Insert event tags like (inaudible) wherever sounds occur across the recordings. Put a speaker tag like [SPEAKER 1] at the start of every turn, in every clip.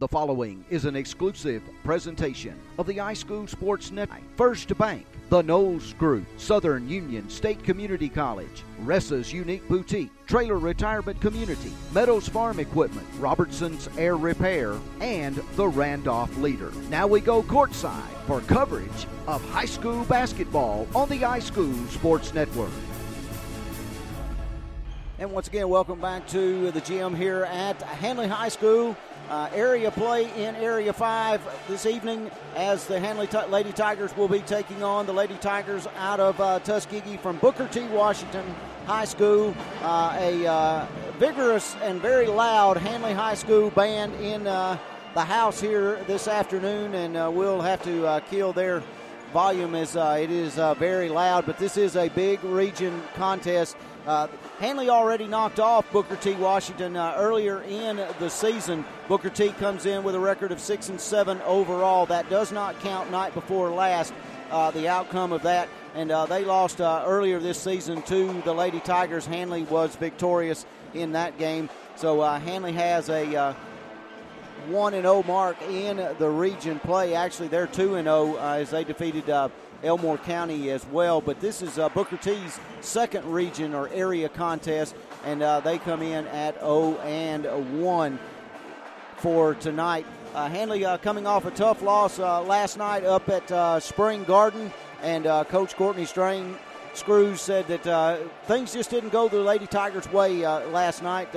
[SPEAKER 1] The following is an exclusive presentation of the iSchool Sports Network. First Bank, The Knowles Group, Southern Union State Community College, Ressa's Unique Boutique, Traylor Retirement Community, Meadows Farm Equipment, Robertson's Air Repair, and the Randolph Leader. Now we go courtside for coverage of high school basketball on the iSchool Sports Network.
[SPEAKER 2] And once again, welcome back to the gym here at Handley High School. Uh, area play in Area 5 this evening as the Handley T- Lady Tigers will be taking on the Lady Tigers out of uh, Tuskegee from Booker T. Washington High School. Uh, a uh, vigorous and very loud Handley High School band in uh, the house here this afternoon, and uh, we'll have to kill their volume as it is very loud. But this is a big region contest. Uh, Handley already knocked off Booker T. Washington uh, earlier in the season. Booker T. comes in with a record of six and seven overall. That does not count night before last. Uh, the outcome of that, and uh, they lost uh, earlier this season to the Lady Tigers. Handley was victorious in that game, so uh, Handley has a one and zero oh mark in the region play. Actually, they're two and zero oh, as they defeated Elmore County as well. But this is uh, Booker T's second region or area contest, and uh, they come in at 0 and 1 for tonight. Uh, Handley uh, coming off a tough loss uh, last night up at uh, Spring Garden, and Coach Courtney Strain Screws said that things just didn't go the Lady Tigers' way last night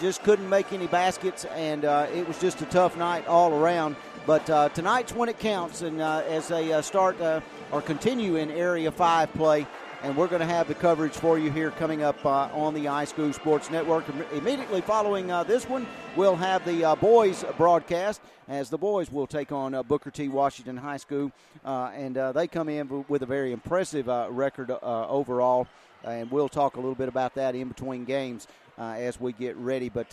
[SPEAKER 2] just couldn't make any baskets, and uh, it was just a tough night all around. But uh, tonight's when it counts, and uh, as they uh, start uh, or continue in Area 5 play, and we're going to have the coverage for you here coming up uh, on the iSchool Sports Network. Immediately following uh, this one, we'll have the boys broadcast as the boys will take on Booker T. Washington High School, and they come in with a very impressive record overall. And we'll talk a little bit about that in between games as we get ready. But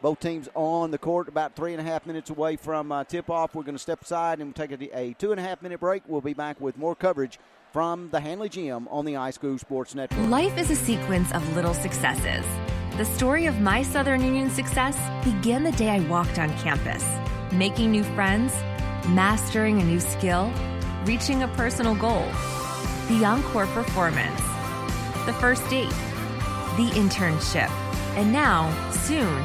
[SPEAKER 2] both teams on the court, about three and a half minutes away from uh, tip off. We're going to step aside and take a, a, two and a half minute break. We'll be back with more coverage from the Handley Gym on the iSchool Sports Network.
[SPEAKER 3] Life is a sequence of little successes. The story of my Southern Union success began the day I walked on campus, making new friends, mastering a new skill, reaching a personal goal, the encore performance, the first date, the internship, and now, soon,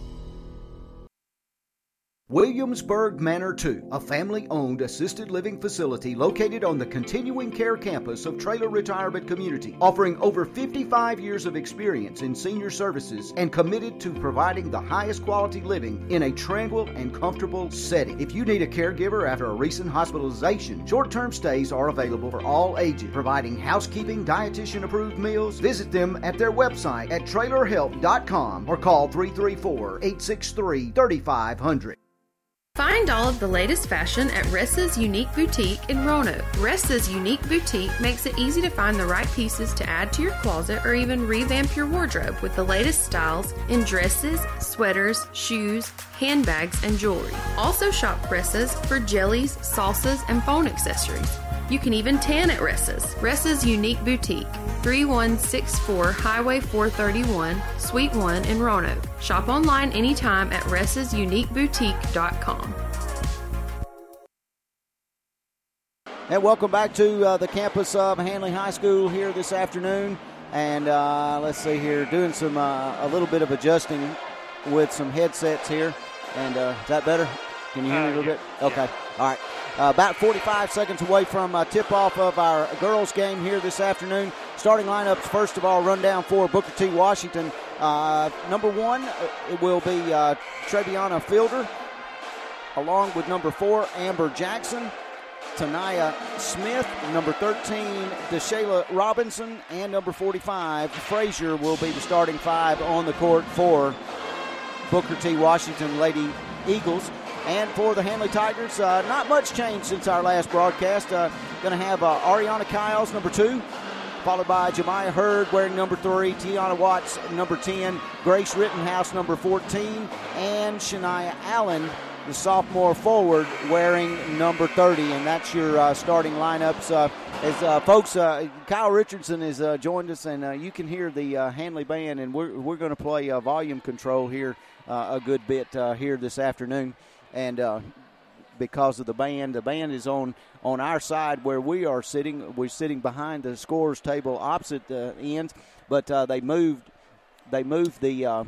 [SPEAKER 1] Williamsburg Manor 2, a family owned assisted living facility located on the continuing care campus of Traylor Retirement Community, offering over 55 years of experience in senior services and committed to providing the highest quality living in a tranquil and comfortable setting. If you need a caregiver after a recent hospitalization, short term stays are available for all ages, providing housekeeping, dietitian approved meals. Visit them at their website at trailerhelp.com or call 334 863 3500.
[SPEAKER 4] Find all of the latest fashion at Ressa's Unique Boutique in Roanoke. Ressa's Unique Boutique makes it easy to find the right pieces to add to your closet or even revamp your wardrobe with the latest styles in dresses, sweaters, shoes, handbags, and jewelry. Also shop Ressa's for jellies, salsas, and phone accessories. You can even tan at Ressa's. Ressa's Unique Boutique, 3164 Highway 431, Suite 1 in Roanoke. Shop online anytime at ressasuniqueboutique.com.
[SPEAKER 2] And welcome back to uh, the campus of Handley High School here this afternoon. And uh, let's see here, doing some uh, a little bit of adjusting with some headsets here. And uh, is that better? Can you hear me a
[SPEAKER 5] Uh,
[SPEAKER 2] little
[SPEAKER 5] yeah.
[SPEAKER 2] bit? Okay. All right. Uh, about 45 seconds away from uh, tip off of our girls' game here this afternoon. Starting lineups, first of all, rundown for Booker T. Washington. Uh, number one, uh, will be uh, Treviana Fielder, along with number four, Amber Jackson. Tanaya Smith, number 13, DeShayla Robinson, and number 45, Frazier will be the starting five on the court for Booker T. Washington Lady Eagles. And for the Handley Tigers, uh, not much change since our last broadcast. Uh, Going to have uh, Ariana Kyles, number two, followed by Jemiah Hurd wearing number three, Tiana Watts, number 10, Grace Rittenhouse, number 14, and Shania Allen, the sophomore forward, wearing number 30. And that's your uh, starting lineups. Uh, as uh, folks, uh, Kyle Richardson has uh, joined us, and uh, you can hear the Handley band, and we're, we're going to play volume control here a good bit here this afternoon. And uh, because of the band. The band is on on our side where we are sitting. We're sitting behind the scores table opposite the ends, but uh, they moved. They moved the uh,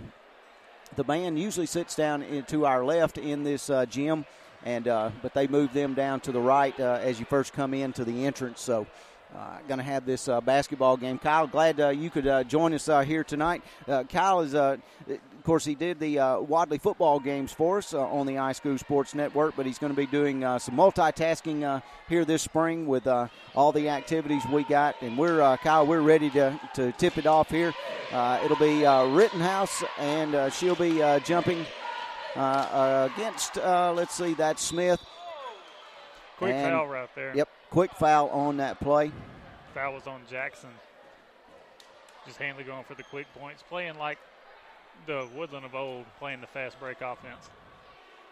[SPEAKER 2] the band usually sits down to our left in this uh, gym, and uh, but they moved them down to the right uh, as you first come into the entrance. So. Uh, going to have this uh, basketball game. Kyle, glad uh, you could uh, join us here tonight. Kyle is, of course, he did the uh, Wadley football games for us uh, on the iSchool Sports Network, but he's going to be doing uh, some multitasking uh, here this spring with uh, all the activities we got. And we're, uh, Kyle, we're ready to, to tip it off here. Uh, it'll be uh, Rittenhouse, and uh, she'll be uh, jumping uh, uh, against, uh, let's see, that Smith.
[SPEAKER 5] Quick
[SPEAKER 2] And-
[SPEAKER 5] foul right there.
[SPEAKER 2] Yep, quick foul on that play.
[SPEAKER 5] Foul was on Jackson. Just Handley going for the quick points, playing like the Woodland of old, playing the fast break offense.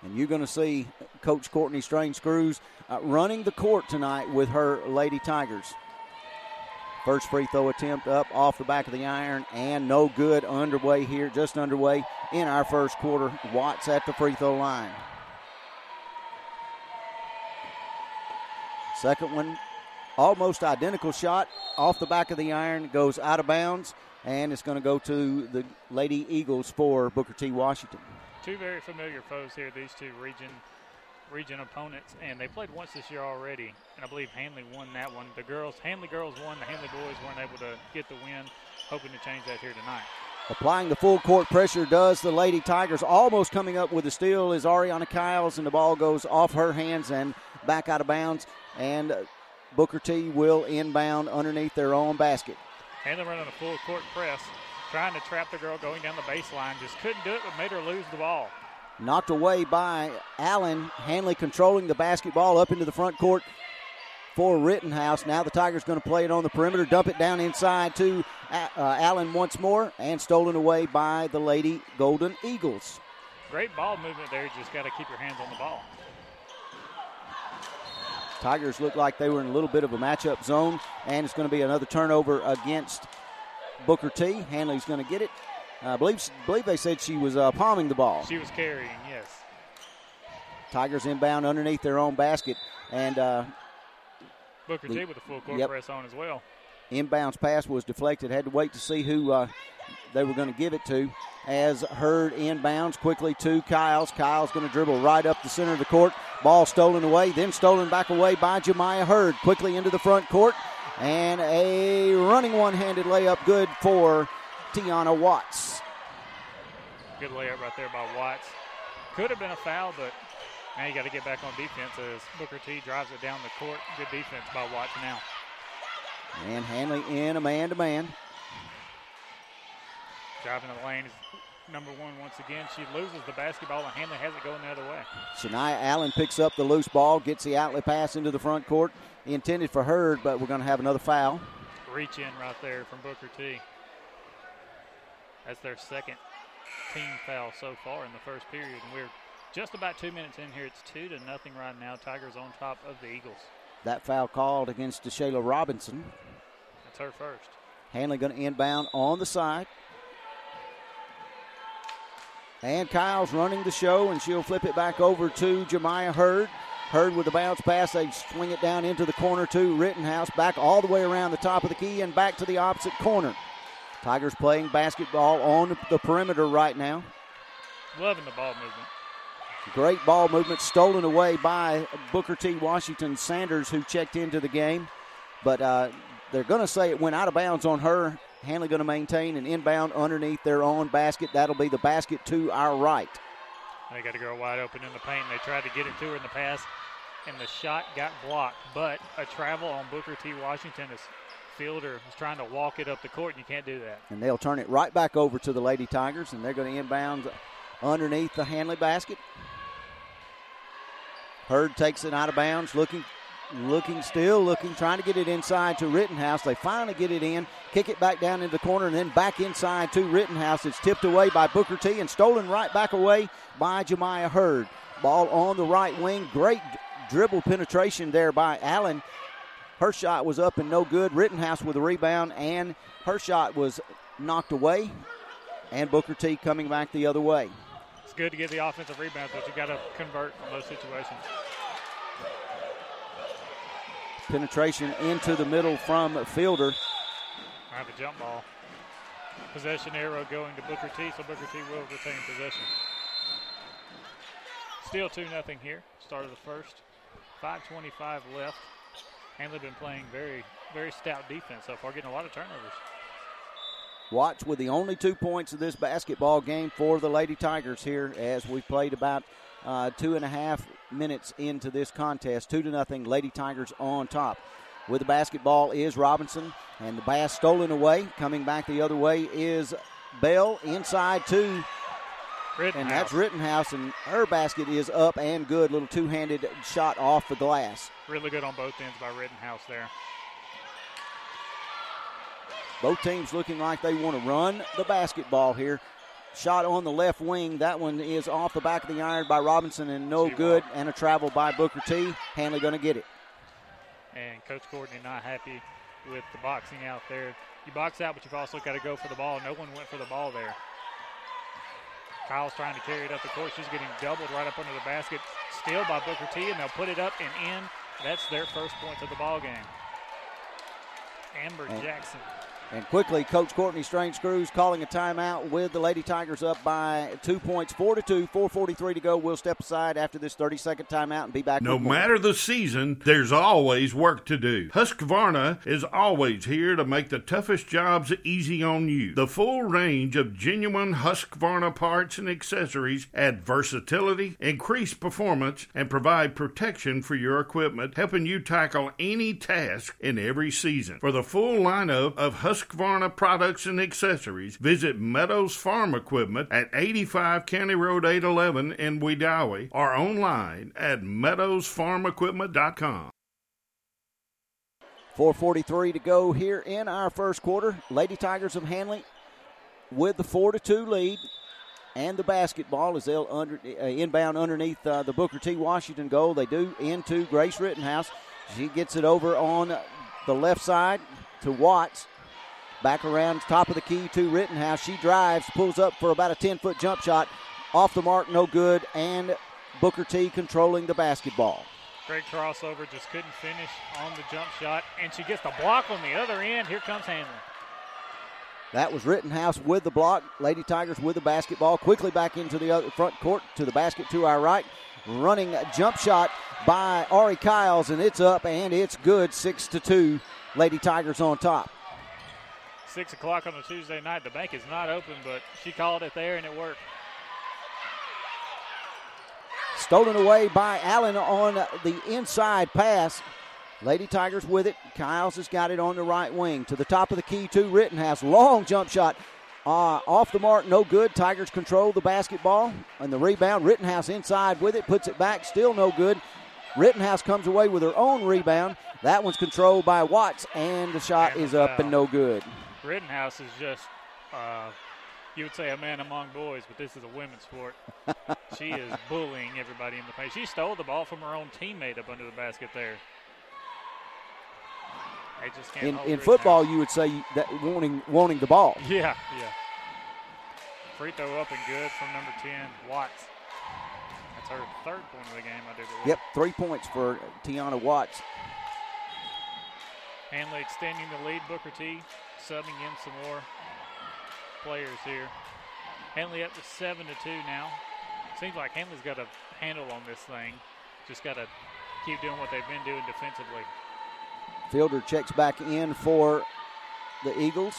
[SPEAKER 2] And you're going to see Coach Courtney Strange Screws uh, running the court tonight with her Lady Tigers. First free throw attempt up off the back of the iron and no good underway here, just underway in our first quarter. Watts at the free throw line. Second one, almost identical shot off the back of the iron, goes out of bounds, and it's going to go to the Lady Eagles for Booker T. Washington.
[SPEAKER 5] Two very familiar foes here, these two region region opponents, and they played once this year already, and I believe Handley won that one. The girls, Handley girls won, the Handley boys weren't able to get the win, hoping to change that here tonight.
[SPEAKER 2] Applying the full court pressure does the Lady Tigers. Almost coming up with a steal is Ariana Kyles, and the ball goes off her hands and back out of bounds. And Booker T will inbound underneath their own basket.
[SPEAKER 5] Handley running a full court press, trying to trap the girl going down the baseline, just couldn't do it, but made her lose the ball.
[SPEAKER 2] Knocked away by Allen. Handley controlling the basketball up into the front court for Rittenhouse. Now the Tigers going to play it on the perimeter, dump it down inside to uh, Allen once more, and stolen away by the Lady Golden Eagles.
[SPEAKER 5] Great ball movement there, just got to keep your hands on the ball.
[SPEAKER 2] Tigers look like they were in a little bit of a matchup zone, and it's going to be another turnover against Booker T. Handley's going to get it. I believe, believe they said she was uh, palming the ball.
[SPEAKER 5] She was carrying, yes.
[SPEAKER 2] Tigers inbound underneath their own basket, and uh,
[SPEAKER 5] Booker T with a full court
[SPEAKER 2] yep.
[SPEAKER 5] press on as well.
[SPEAKER 2] Inbounds pass was deflected. Had to wait to see who uh, they were going to give it to. As Hurd inbounds quickly to Kyles. Kyles going to dribble right up the center of the court. Ball stolen away, then stolen back away by Jemiah Hurd. Quickly into the front court. And a running one handed layup good for Tiana Watts.
[SPEAKER 5] Good layup right there by Watts. Could have been a foul, but now you got to get back on defense as Booker T drives it down the court. Good defense by Watts now.
[SPEAKER 2] And Handley in a man to man.
[SPEAKER 5] Driving the lane is number one once again. She loses the basketball and Handley has it going the other way.
[SPEAKER 2] Shania Allen picks up the loose ball, gets the outlet pass into the front court. Intended for Hurd, but we're going to have another foul.
[SPEAKER 5] Reach in right there from Booker T. That's their second team foul so far in the first period. And we're just about two minutes in here. It's two to nothing right now. Tigers on top of the Eagles.
[SPEAKER 2] That foul called against DeShayla Robinson.
[SPEAKER 5] That's her first.
[SPEAKER 2] Handley going to inbound on the side. And Kyles running the show, and she'll flip it back over to Jemiah Hurd. Hurd with the bounce pass. They swing it down into the corner to Rittenhouse. Back all the way around the top of the key and back to the opposite corner. Tigers playing basketball on the perimeter right now.
[SPEAKER 5] Loving the ball movement.
[SPEAKER 2] Great ball movement stolen away by Booker T. Washington Sanders, who checked into the game. But uh, they're going to say it went out of bounds on her. Handley going to maintain an inbound underneath their own basket. That'll be the basket to our right.
[SPEAKER 5] They got a girl wide open in the paint, and they tried to get it to her in the pass, and the shot got blocked. But a travel on Booker T. Washington is fielder was trying to walk it up the court, and you can't do that.
[SPEAKER 2] And they'll turn it right back over to the Lady Tigers, and they're going to inbound underneath the Handley basket. Hurd takes it out of bounds, looking, looking still, looking, trying to get it inside to Rittenhouse. They finally get it in, kick it back down into the corner, and then back inside to Rittenhouse. It's tipped away by Booker T and stolen right back away by Jemiah Hurd. Ball on the right wing. Great dribble penetration there by Allen. Her shot was up and no good. Rittenhouse with a rebound, and her shot was knocked away. And Booker T coming back the other way.
[SPEAKER 5] It's good to get the offensive rebounds, but you got to convert from those situations.
[SPEAKER 2] Penetration into the middle from Fielder.
[SPEAKER 5] I have a jump ball. Possession arrow going to Booker T, so Booker T will retain possession. Still 2 0 here. Start of the first. 5.25 left. Handley been playing very, very stout defense so far, getting a lot of turnovers.
[SPEAKER 2] Watts with the only two points of this basketball game for the Lady Tigers here as we played about uh, two and a half minutes into this contest. Two to nothing, Lady Tigers on top. With the basketball is Robinson, and the bass stolen away. Coming back the other way is Bell inside two.
[SPEAKER 5] Rittenhouse.
[SPEAKER 2] And that's Rittenhouse, and her basket is up and good. Little two handed shot off the glass.
[SPEAKER 5] Really good on both ends by Rittenhouse there.
[SPEAKER 2] Both teams looking like they want to run the basketball here. Shot on the left wing. That one is off the back of the iron by Robinson and no good. And a travel by Booker T. Handley going to get it.
[SPEAKER 5] And Coach Courtney not happy with the boxing out there. You box out, but you've also got to go for the ball. No one went for the ball there. Kyles trying to carry it up the court. She's getting doubled right up under the basket. Steal by Booker T, and they'll put it up and in. That's their first point of the ball game. Amber
[SPEAKER 2] And-
[SPEAKER 5] Jackson.
[SPEAKER 2] And quickly, Coach Courtney Strange Screws calling a timeout with the Lady Tigers up by two points, four to two, 4:43 to go. We'll step aside after this 30-second timeout and be back.
[SPEAKER 6] No matter the season, there's always work to do. Husqvarna is always here to make the toughest jobs easy on you. The full range of genuine Husqvarna parts and accessories add versatility, increase performance, and provide protection for your equipment, helping you tackle any task in every season. For the full lineup of Husqvarna products and accessories, visit Meadows Farm Equipment at 85 County Road 811 in Wedowee or online at meadowsfarmequipment.com.
[SPEAKER 2] 4:43 to go here in our first quarter. Lady Tigers of Handley with the four to two lead, and the basketball as they'll under, uh, inbound underneath uh, the Booker T. Washington goal. They do into Grace Rittenhouse. She gets it over on the left side to Watts. Back around top of the key to Rittenhouse. She drives, pulls up for about a 10 foot jump shot. Off the mark, no good, and Booker T controlling the basketball.
[SPEAKER 5] Great crossover, just couldn't finish on the jump shot. And she gets the block on the other end. Here comes Handley.
[SPEAKER 2] That was Rittenhouse with the block. Lady Tigers with the basketball. Quickly back into the other front court to the basket to our right. Running jump shot by Ari Kyles, and it's up and it's good. Six to two. Lady Tigers on top.
[SPEAKER 5] Six o'clock on a Tuesday night. The bank is not open, but she called it there and it worked.
[SPEAKER 2] Stolen away by Allen on the inside pass. Lady Tigers with it. Kyles has got it on the right wing to the top of the key to Rittenhouse. Long jump shot. Uh, off the mark, no good. Tigers control the basketball and the rebound. Rittenhouse inside with it, puts it back, still no good. Rittenhouse comes away with her own rebound. That one's controlled by Watts, and the shot
[SPEAKER 5] And
[SPEAKER 2] is up and no good.
[SPEAKER 5] Rittenhouse is just, uh, you would say a man among boys, but this is a women's sport. (laughs) she is bullying everybody in the paint. She stole the ball from her own teammate up under the basket there. They just can't
[SPEAKER 2] In, in football, you would say that wanting wanting the ball. (laughs)
[SPEAKER 5] Yeah, yeah. Free throw up and good from number 10, Watts. That's her third point of the game, I do believe.
[SPEAKER 2] Yep, three points for Tiana Watts.
[SPEAKER 5] Handley extending the lead. Booker T subbing in some more players here. Handley up to seven to two now. Seems like Handley's got a handle on this thing. Just got to keep doing what they've been doing defensively.
[SPEAKER 2] Fielder checks back in for the Eagles.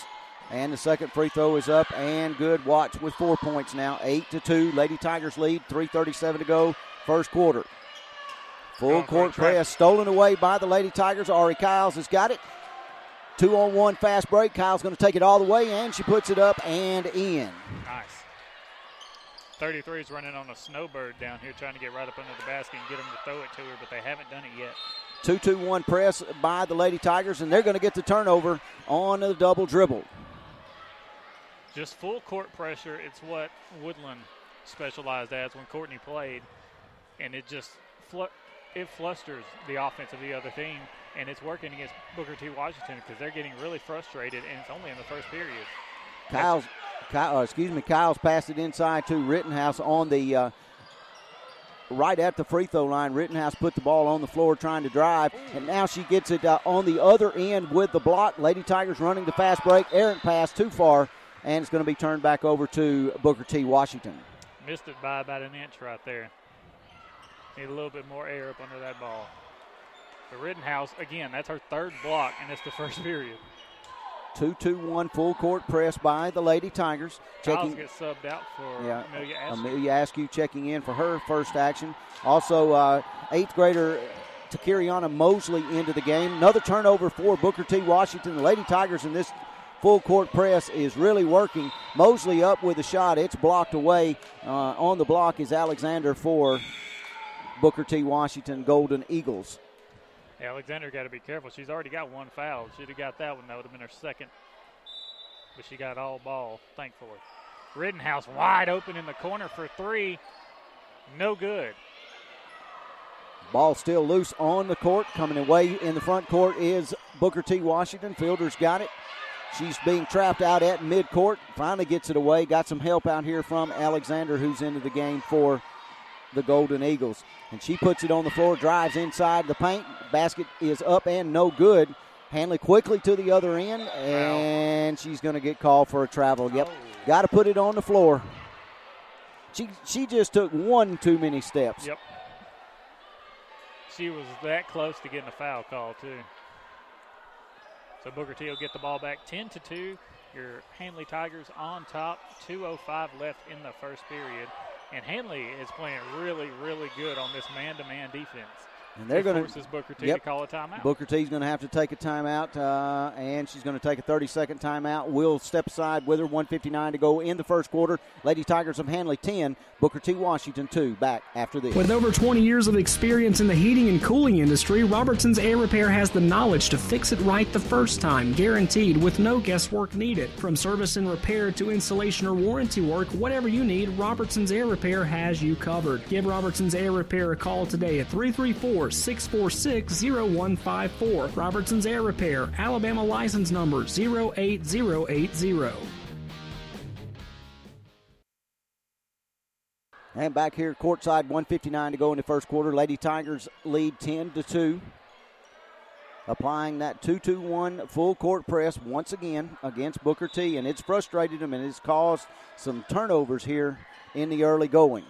[SPEAKER 2] And the second free throw is up and good. Watts with four points now. Eight to two. Lady Tigers lead. 337 to go. First quarter. Full court press stolen away by the Lady Tigers. Ari Kyles has got it. Two on one fast break. Kyles going to take it all the way, and she puts it up and in.
[SPEAKER 5] Nice. 33 is running on a snowbird down here, trying to get right up under the basket and get them to throw it to her, but they haven't done it yet.
[SPEAKER 2] 2 2 1 press by the Lady Tigers, and they're going to get the turnover on the double dribble.
[SPEAKER 5] Just full court pressure. It's what Woodland specialized as when Courtney played, and it just fl- it flusters the offense of the other team, and it's working against Booker T. Washington because they're getting really frustrated, and it's only in the first period.
[SPEAKER 2] Kyle's, Kyle, uh, excuse me, Kyles passed it inside to Rittenhouse on the uh, right at the free throw line. Rittenhouse put the ball on the floor trying to drive, and now she gets it uh, on the other end with the block. Lady Tigers running the fast break. Errant pass too far, and it's going to be turned back over to Booker T. Washington.
[SPEAKER 5] Missed it by about an inch right there. Need a little bit more air up under that ball. The Rittenhouse, again, that's her third block, and it's the first period.
[SPEAKER 2] 2 2 1 full court press by the Lady Tigers.
[SPEAKER 5] Checking, gets subbed out for yeah, Amelia Askew.
[SPEAKER 2] Amelia Askew checking in for her first action. Also, uh, eighth grader Takiriana Mosley into the game. Another turnover for Booker T. Washington. The Lady Tigers in this full court press is really working. Mosley up with a shot. It's blocked away. Uh, on the block is Alexander for Booker T. Washington Golden Eagles.
[SPEAKER 5] Alexander got to be careful. She's already got one foul. She'd have got that one. That would have been her second. But she got all ball, thankfully. Rittenhouse wide open in the corner for three. No good.
[SPEAKER 2] Ball still loose on the court. Coming away in the front court is Booker T. Washington. Fielder's got it. She's being trapped out at midcourt. Finally gets it away. Got some help out here from Alexander, who's into the game for the Golden Eagles. And she puts it on the floor, drives inside the paint. Basket is up and no good. Handley quickly to the other end, and she's going to get called for a travel. Yep, got to put it on the floor. She she just took one too many steps.
[SPEAKER 5] Yep. She was that close to getting a foul call too. So Booker T will get the ball back, ten to two. Your Handley Tigers on top. 2:05 left in the first period. And Handley is playing really, really good on this man-to-man defense.
[SPEAKER 2] And they're going to
[SPEAKER 5] forces Booker T yep, to call a timeout.
[SPEAKER 2] Booker T is going to have to take a timeout, uh, and she's going to take a 30-second timeout. We'll step aside with her. 159 to go in the first quarter. Lady Tigers of Handley 10, Booker T Washington 2. Back after this.
[SPEAKER 7] With over 20 years of experience in the heating and cooling industry, Robertson's Air Repair has the knowledge to fix it right the first time, guaranteed with no guesswork needed. From service and repair to installation or warranty work, whatever you need, Robertson's Air Repair has you covered. Give Robertson's Air Repair a call today at 334 646 0154. Robertson's Air Repair, Alabama license number 08080.
[SPEAKER 2] And back here, courtside, 159 to go in the first quarter. Lady Tigers lead 10 to 2. Applying that 2 2 1 full court press once again against Booker T. And it's frustrated him and it's caused some turnovers here in the early going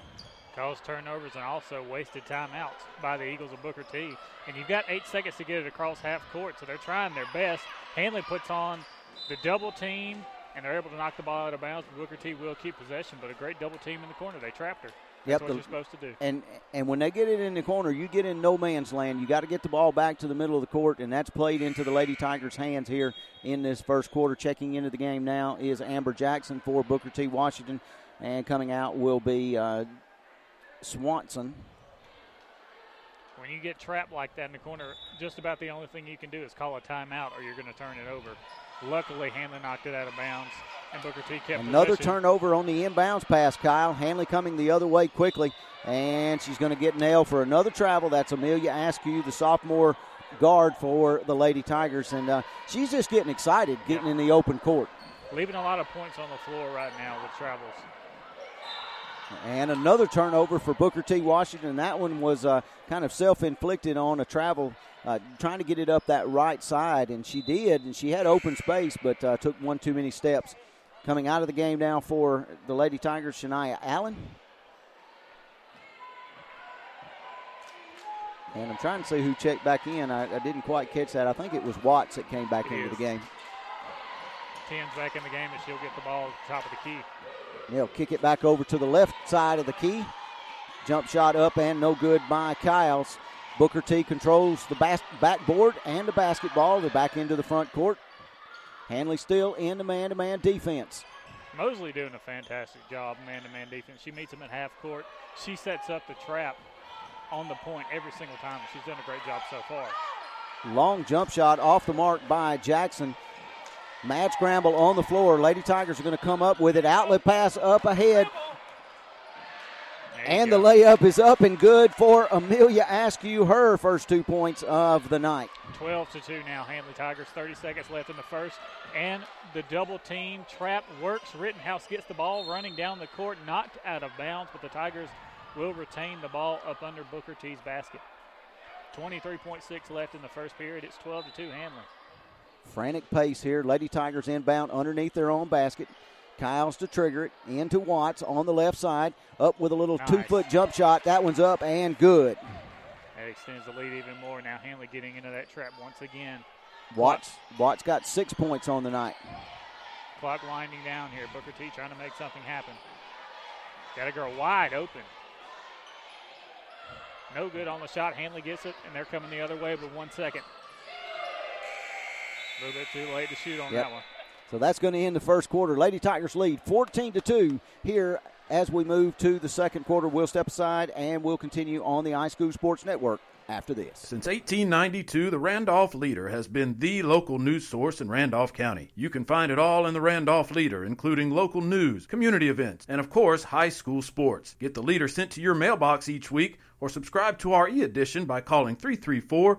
[SPEAKER 5] caused turnovers and also wasted timeouts by the Eagles of Booker T. And you've got eight seconds to get it across half court, so they're trying their best. Handley puts on the double team, and they're able to knock the ball out of bounds. Booker T will keep possession, but a great double team in the corner. They trapped her. That's yep, what the, you're supposed to do.
[SPEAKER 2] And and when they get it in the corner, you get in no man's land. You got to get the ball back to the middle of the court, and that's played into the Lady Tigers' hands here in this first quarter. Checking into the game now is Amber Jackson for Booker T. Washington, and coming out will be uh, Swanson.
[SPEAKER 5] When you get trapped like that in the corner, just about the only thing you can do is call a timeout or you're going to turn it over. Luckily, Handley knocked it out of bounds, and Booker T kept
[SPEAKER 2] Another turnover on the inbounds pass, Kyle. Handley coming the other way quickly, and she's going to get nailed for another travel. That's Amelia Askew, the sophomore guard for the Lady Tigers, and uh, she's just getting excited, getting in the open court.
[SPEAKER 5] Leaving a lot of points on the floor right now with travels.
[SPEAKER 2] And another turnover for Booker T. Washington. That one was uh, kind of self inflicted on a travel, uh, trying to get it up that right side, and she did, and she had open space, but uh, took one too many steps. Coming out of the game now for the Lady Tigers, Shania Allen. And I'm trying to see who checked back in. I, I didn't quite catch that. I think it was Watts that came back
[SPEAKER 5] It
[SPEAKER 2] into
[SPEAKER 5] is.
[SPEAKER 2] the game.
[SPEAKER 5] Ten's back in the game, and she'll get the ball at the top of the key.
[SPEAKER 2] They'll kick it back over to the left side of the key. Jump shot up and no good by Kyles. Booker T controls the bas- backboard and the basketball. They're back into the front court. Handley still in the man to man defense.
[SPEAKER 5] Mosley doing a fantastic job, man-to-man defense. She meets him at half court. She sets up the trap on the point every single time. She's done a great job so far.
[SPEAKER 2] Long jump shot off the mark by Jackson. Mad scramble on the floor. Lady Tigers are going to come up with it. Outlet pass up ahead. And
[SPEAKER 5] go.
[SPEAKER 2] the layup is up and good for Amelia Askew, her first two points of the night.
[SPEAKER 5] 12 to 2 now. Handley Tigers, 30 seconds left in the first. And the double team trap works. Rittenhouse gets the ball running down the court, knocked out of bounds, but the Tigers will retain the ball up under Booker T's basket. 23.6 left in the first period. It's 12 to 2 Handley.
[SPEAKER 2] Frantic pace here. Lady Tigers inbound underneath their own basket. Kyles to trigger it. Into Watts on the left side. Up with a little
[SPEAKER 5] Nice.
[SPEAKER 2] two foot jump shot. That one's up and good.
[SPEAKER 5] That extends the lead even more. Now Handley getting into that trap once again.
[SPEAKER 2] Watts Watts got six points on the night.
[SPEAKER 5] Clock winding down here. Booker T trying to make something happen. Got a girl wide open. No good on the shot. Handley gets it, and they're coming the other way with one second. A little bit too late to shoot on
[SPEAKER 2] Yep.
[SPEAKER 5] that one.
[SPEAKER 2] So that's going to end the first quarter. Lady Tigers lead 14 to 2 here as we move to the second quarter. We'll step aside and we'll continue on the iSchool Sports Network after this.
[SPEAKER 8] Since 1892, the Randolph Leader has been the local news source in Randolph County. You can find it all in the Randolph Leader, including local news, community events, and of course, high school sports. Get the Leader sent to your mailbox each week or subscribe to our e edition by calling 334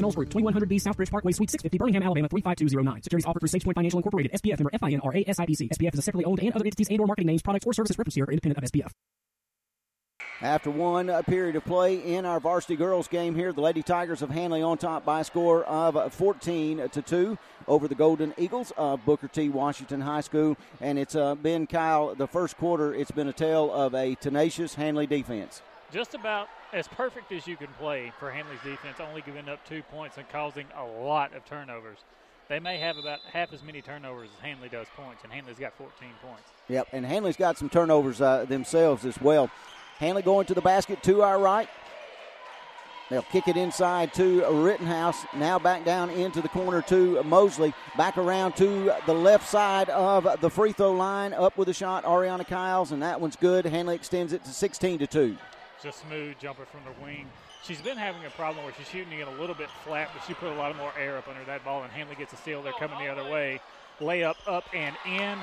[SPEAKER 7] Knowles Group, 2100 B Southbridge Parkway, Suite 650, Birmingham, Alabama 35209. Securities offered through SagePoint Financial Incorporated, SPF member FINRA SIPC. SPF is a separately owned and other entities and or marketing names, products, or services referenced here are independent of SPF.
[SPEAKER 2] After one uh, period of play in our varsity girls game here, the Lady Tigers of Handley on top by a score of uh, 14 to 2 over the Golden Eagles of Booker T. Washington High School. And it's uh, been, Kyle, the first quarter, it's been a tale of a tenacious Handley defense.
[SPEAKER 5] Just about as perfect as you can play for Handley's defense, only giving up two points and causing a lot of turnovers. They may have about half as many turnovers as Handley does points, and Handley's got 14 points.
[SPEAKER 2] Yep, and Handley's got some turnovers uh, themselves as well. Handley going to the basket to our right. They'll kick it inside to Rittenhouse. Now back down into the corner to Mosley. Back around to the left side of the free throw line. Up with a shot, Ariana Kyles, and that one's good. Handley extends it to 16 to 2.
[SPEAKER 5] It's a smooth jumper from the wing. She's been having a problem where she's shooting it a little bit flat, but she put a lot more air up under that ball, and Handley gets a steal. They're coming the other way. Layup up and in.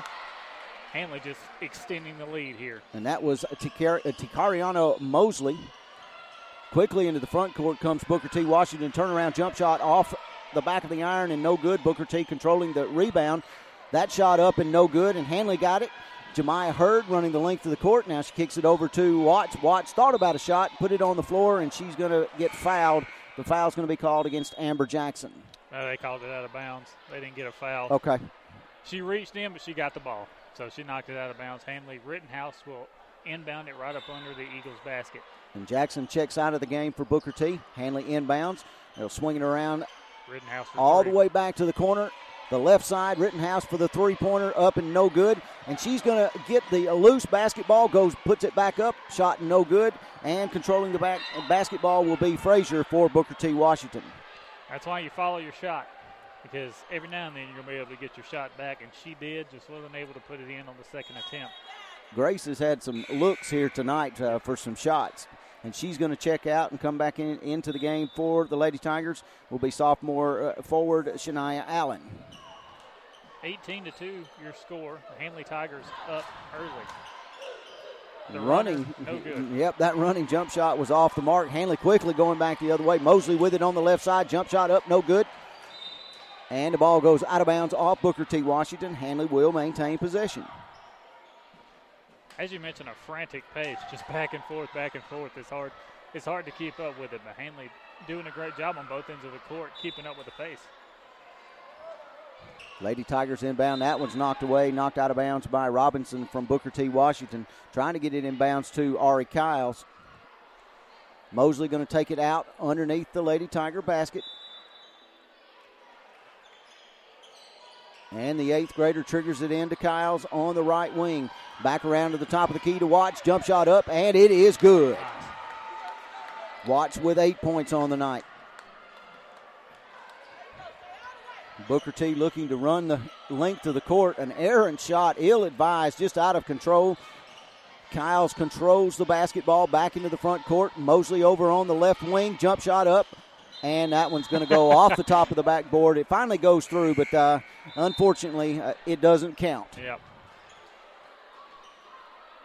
[SPEAKER 5] Handley just extending the lead here.
[SPEAKER 2] And that was Tikar- uh, Tikariano Mosley. Quickly into the front court comes Booker T. Washington. Turnaround jump shot off the back of the iron and no good. Booker T. controlling the rebound. That shot up and no good, and Handley got it. Jemiah Hurd running the length of the court. Now she kicks it over to Watts. Watts thought about a shot, put it on the floor, and she's going to get fouled. The foul's going to be called against Amber Jackson.
[SPEAKER 5] No, they called it out of bounds. They didn't get a foul.
[SPEAKER 2] Okay.
[SPEAKER 5] She reached in, but she got the ball. So she knocked it out of bounds. Handley Rittenhouse will inbound it right up under the Eagles' basket.
[SPEAKER 2] And Jackson checks out of the game for Booker T. Handley inbounds. They'll swing it around
[SPEAKER 5] Rittenhouse
[SPEAKER 2] all
[SPEAKER 5] three.
[SPEAKER 2] the way back to the corner. The left side, Rittenhouse for the three pointer, up and no good. And she's going to get the loose basketball, goes, puts it back up, shot and no good. And controlling the back basketball will be Frazier for Booker T. Washington.
[SPEAKER 5] That's why you follow your shot. because every now and then you're going to be able to get your shot back, and she did, just wasn't able to put it in on the second attempt.
[SPEAKER 2] Grace has had some looks here tonight uh, for some shots, and she's going to check out and come back in, into the game for the Lady Tigers. Will be sophomore uh, forward Shania Allen.
[SPEAKER 5] 18 to 2, your score. The Handley Tigers up early. The
[SPEAKER 2] running,
[SPEAKER 5] no good.
[SPEAKER 2] Yep, that running jump shot was off the mark. Handley quickly going back the other way. Mosley with it on the left side. Jump shot up, no good. And the ball goes out of bounds off Booker T. Washington. Handley will maintain possession.
[SPEAKER 5] As you mentioned, a frantic pace, just back and forth, back and forth. It's hard. It's hard to keep up with it, but Handley doing a great job on both ends of the court, keeping up with the pace.
[SPEAKER 2] Lady Tigers inbound. That one's knocked away, knocked out of bounds by Robinson from Booker T. Washington. Trying to get it in bounds to Ari Kyles. Mosley going to take it out underneath the Lady Tiger basket. And the eighth grader triggers it into Kyles on the right wing. Back around to the top of the key to Watts. Jump shot up, and it is good. Watts with eight points on the night. Booker T looking to run the length of the court. An errant shot, ill advised, just out of control. Kyles controls the basketball back into the front court. Mosley over on the left wing, jump shot up, and that one's going to go off the top of the backboard. It finally goes through, but uh, unfortunately, uh, it doesn't count.
[SPEAKER 5] Yep.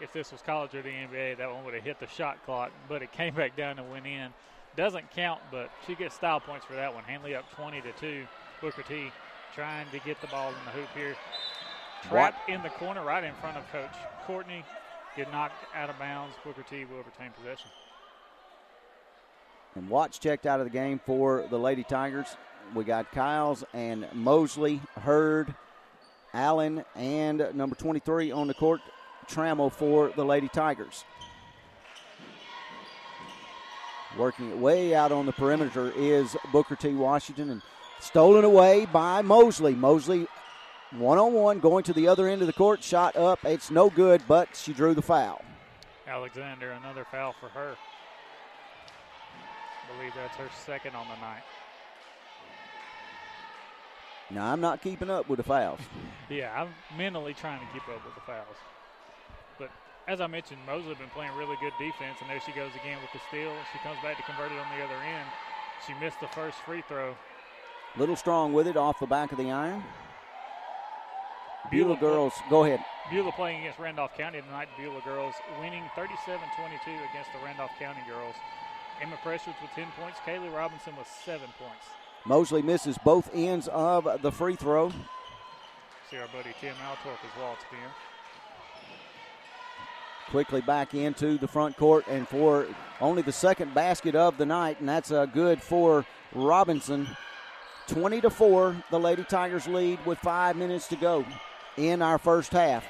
[SPEAKER 5] If this was college or the NBA, that one would have hit the shot clock, but it came back down and went in. Doesn't count, but she gets style points for that one. Handley up 20 to 2. Booker T trying to get the ball in the hoop here. Trapped in the corner right in front of Coach Courtney. Get knocked out of bounds. Booker T will retain possession.
[SPEAKER 2] And Watts checked out of the game for the Lady Tigers. We got Kyles and Mosley, Hurd, Allen, and number 23 on the court, Trammell for the Lady Tigers. Working it way out on the perimeter is Booker T. Washington and stolen away by Mosley. Mosley one on one going to the other end of the court, shot up. It's no good, but she drew the foul.
[SPEAKER 5] Alexander, another foul for her. I believe that's her second on the night.
[SPEAKER 2] Now, I'm not keeping up with the fouls.
[SPEAKER 5] Yeah, I'm mentally trying to keep up with the fouls. But as I mentioned, Mosley been playing really good defense, and there she goes again with the steal. She comes back to convert it on the other end. She missed the first free throw.
[SPEAKER 2] Little strong with it off the back of the iron. Beulah girls, go ahead.
[SPEAKER 5] Beulah playing against Randolph County tonight. Beulah girls winning 37-22 against the Randolph County girls. Emma Pressures with 10 points. Kaylee Robinson with 7 points.
[SPEAKER 2] Mosley misses both ends of the free throw.
[SPEAKER 5] See our buddy Tim Altorp as waltzed in.
[SPEAKER 2] Quickly back into the front court and for only the second basket of the night, and that's uh, good for Robinson. 20 to 4, the Lady Tigers lead with five minutes to go in our first half.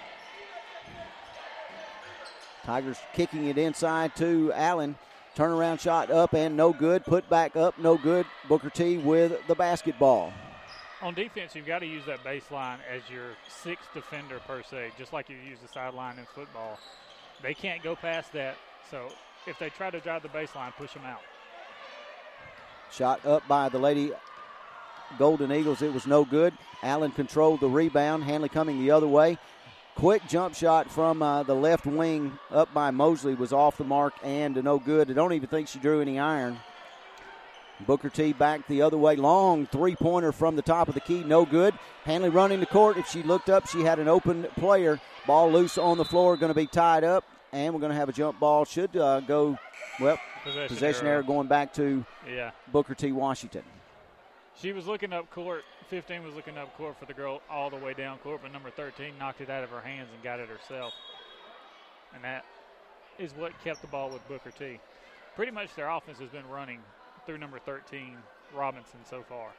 [SPEAKER 2] Tigers kicking it inside to Allen. Turnaround shot up and no good. Put back up, no good. Booker T with the basketball.
[SPEAKER 5] On defense, you've got to use that baseline as your sixth defender per se, just like you use the sideline in football. They can't go past that, so if they try to drive the baseline, push them out.
[SPEAKER 2] Shot up by the Lady Golden Eagles. It was no good. Allen controlled the rebound. Handley coming the other way. Quick jump shot from uh, the left wing up by Mosley was off the mark and no good. I don't even think she drew any iron. Booker T back the other way. Long three pointer from the top of the key. No good. Handley running the court. If she looked up, she had an open player. Ball loose on the floor. Going to be tied up. And we're going to have a jump ball. Should uh, go, well,
[SPEAKER 5] Possession,
[SPEAKER 2] possession
[SPEAKER 5] error.
[SPEAKER 2] error going back to
[SPEAKER 5] Yeah.
[SPEAKER 2] Booker T. Washington.
[SPEAKER 5] She was looking up court. 15 was looking up court for the girl all the way down court, but number 13 knocked it out of her hands and got it herself. And that is what kept the ball with Booker T. Pretty much their offense has been running through number 13, Robinson, so far.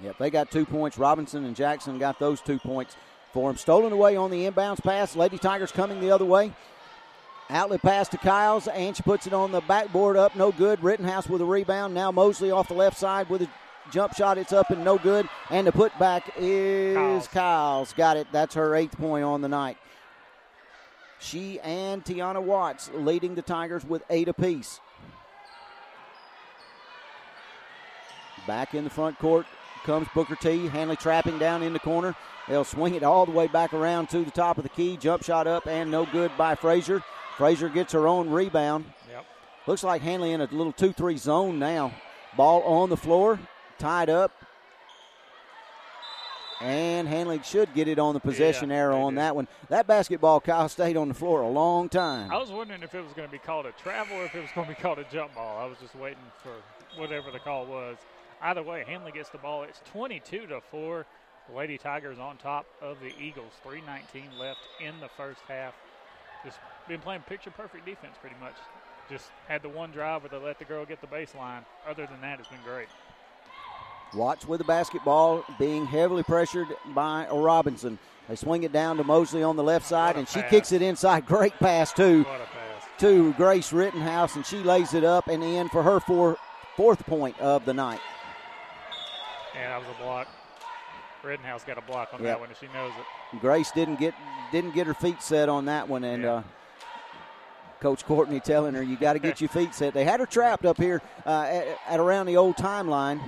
[SPEAKER 2] Yep, they got two points. Robinson and Jackson got those two points for him. Stolen away on the inbounds pass. Lady Tigers coming the other way. Outlet pass to Kyles, and she puts it on the backboard up. No good. Rittenhouse with a rebound. Now Mosley off the left side with a jump shot. It's up and no good. And the putback is Kyles. Got it. That's her eighth point on the night. She and Tiana Watts leading the Tigers with eight apiece. Back in the front court comes Booker T. Handley trapping down in the corner. They'll swing it all the way back around to the top of the key. Jump shot up and no good by Frazier. Frazier gets her own rebound.
[SPEAKER 5] Yep.
[SPEAKER 2] Looks like Handley in a little 2 3 zone now. Ball on the floor, tied up. And Handley should get it on the possession
[SPEAKER 5] Yeah,
[SPEAKER 2] arrow on
[SPEAKER 5] did.
[SPEAKER 2] that one. That basketball, Kyle, stayed on the floor a long time.
[SPEAKER 5] I was wondering if it was going to be called a travel or if it was going to be called a jump ball. I was just waiting for whatever the call was. Either way, Handley gets the ball. It's 22 to 4. The Lady Tigers on top of the Eagles. 3.19 left in the first half. Just been playing picture perfect defense pretty much. Just had the one drive where they let the girl get the baseline. Other than that, it's been great.
[SPEAKER 2] Watch with the basketball being heavily pressured by Robinson. They swing it down to Mosley on the left side, and she
[SPEAKER 5] pass.
[SPEAKER 2] kicks it inside. (laughs) Great pass,
[SPEAKER 5] a pass.
[SPEAKER 2] to Grace Rittenhouse, and she lays it up and in for her four, fourth point of the night.
[SPEAKER 5] And that was a block. Rittenhouse got a block on
[SPEAKER 2] Yep.
[SPEAKER 5] that one, and she knows it.
[SPEAKER 2] Grace didn't get didn't get her feet set on that one, and uh, Coach Courtney telling her you got to get (laughs) your feet set. They had her trapped up here uh, at, at around the old timeline.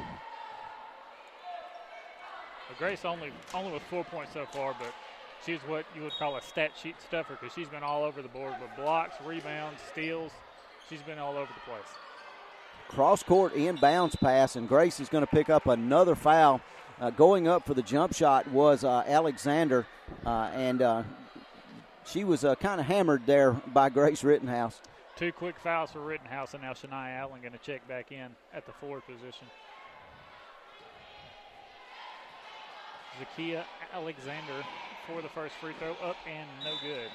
[SPEAKER 5] Grace only only with four points so far, but she's what you would call a stat sheet stuffer because she's been all over the board with blocks, rebounds, steals. She's been all over the place.
[SPEAKER 2] cross court inbounds pass, and Grace is going to pick up another foul. Uh, going up for the jump shot was uh, Alexander, uh, and uh, she was uh, kind of hammered there by Grace Rittenhouse.
[SPEAKER 5] Two quick fouls for Rittenhouse, and now Shania Allen going to check back in at the forward position. Zakia Alexander for the first free throw, up and no good.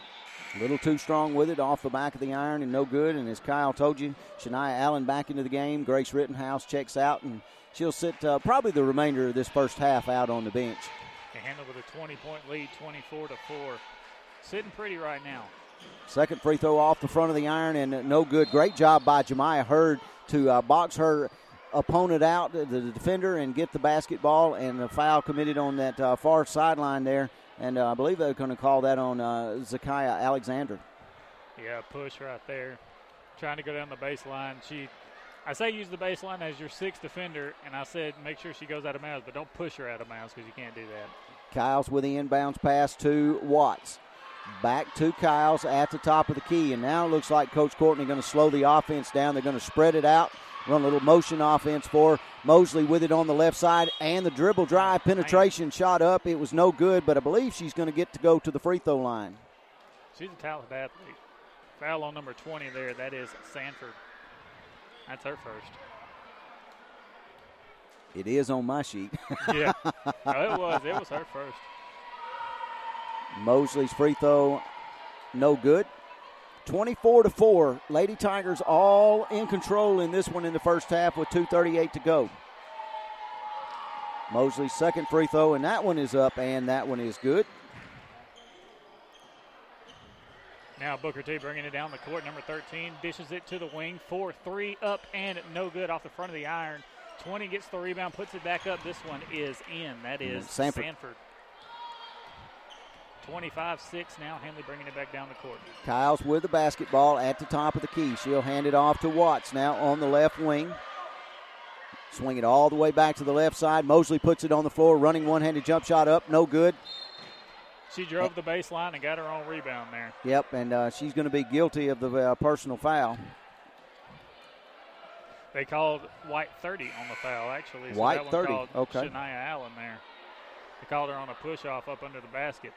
[SPEAKER 2] A little too strong with it off the back of the iron and no good. And as Kyle told you, Shania Allen back into the game. Grace Rittenhouse checks out, and she'll sit uh, probably the remainder of this first half out on the bench.
[SPEAKER 5] They handle with a 20 point lead, 24 to 4. Sitting pretty right now.
[SPEAKER 2] Second free throw off the front of the iron and no good. Great job by Jemiah Hurd to uh, box her opponent out, the defender, and get the basketball. And the foul committed on that uh, far sideline there. And uh, I believe they're going to call that on uh, Zakiah Alexander.
[SPEAKER 5] Yeah, push right there. Trying to go down the baseline. She, I say use the baseline as your sixth defender, and I said make sure she goes out of bounds, but don't push her out of bounds because you can't do that.
[SPEAKER 2] Kyles with the inbounds pass to Watts. Back to Kyles at the top of the key. And now it looks like Coach Courtney going to slow the offense down. They're going to spread it out, run a little motion offense for Mosley with it on the left side. And the dribble drive penetration shot up. It was no good, but I believe she's going to get to go to the free throw line.
[SPEAKER 5] She's a talented athlete. Foul on number 20 there. That is Sanford. That's her first.
[SPEAKER 2] It is on my sheet. (laughs)
[SPEAKER 5] Yeah, (laughs) Oh, it was. It was her first.
[SPEAKER 2] Mosley's free throw, no good. 24 to 4. Lady Tigers all in control in this one in the first half with 2.38 to go. Mosley's second free throw, and that one is up, and that one is good.
[SPEAKER 5] Now Booker T bringing it down the court. Number 13 dishes it to the wing. 4 3 up and no good off the front of the iron. 20 gets the rebound, puts it back up. This one is in. That is
[SPEAKER 2] Sanford.
[SPEAKER 5] Sanford. 25 6 now. Handley bringing it back down the court.
[SPEAKER 2] Kyles with the basketball at the top of the key. She'll hand it off to Watts now on the left wing. Swing it all the way back to the left side. Mosley puts it on the floor, running one handed jump shot up, no good.
[SPEAKER 5] She drove the baseline and got her own rebound there.
[SPEAKER 2] Yep, and uh, she's going to be guilty of the uh, personal foul.
[SPEAKER 5] They called White 30 on the foul, actually. So
[SPEAKER 2] White
[SPEAKER 5] that one
[SPEAKER 2] 30, okay.
[SPEAKER 5] Shania Allen there. They called her on a push off up under the basket.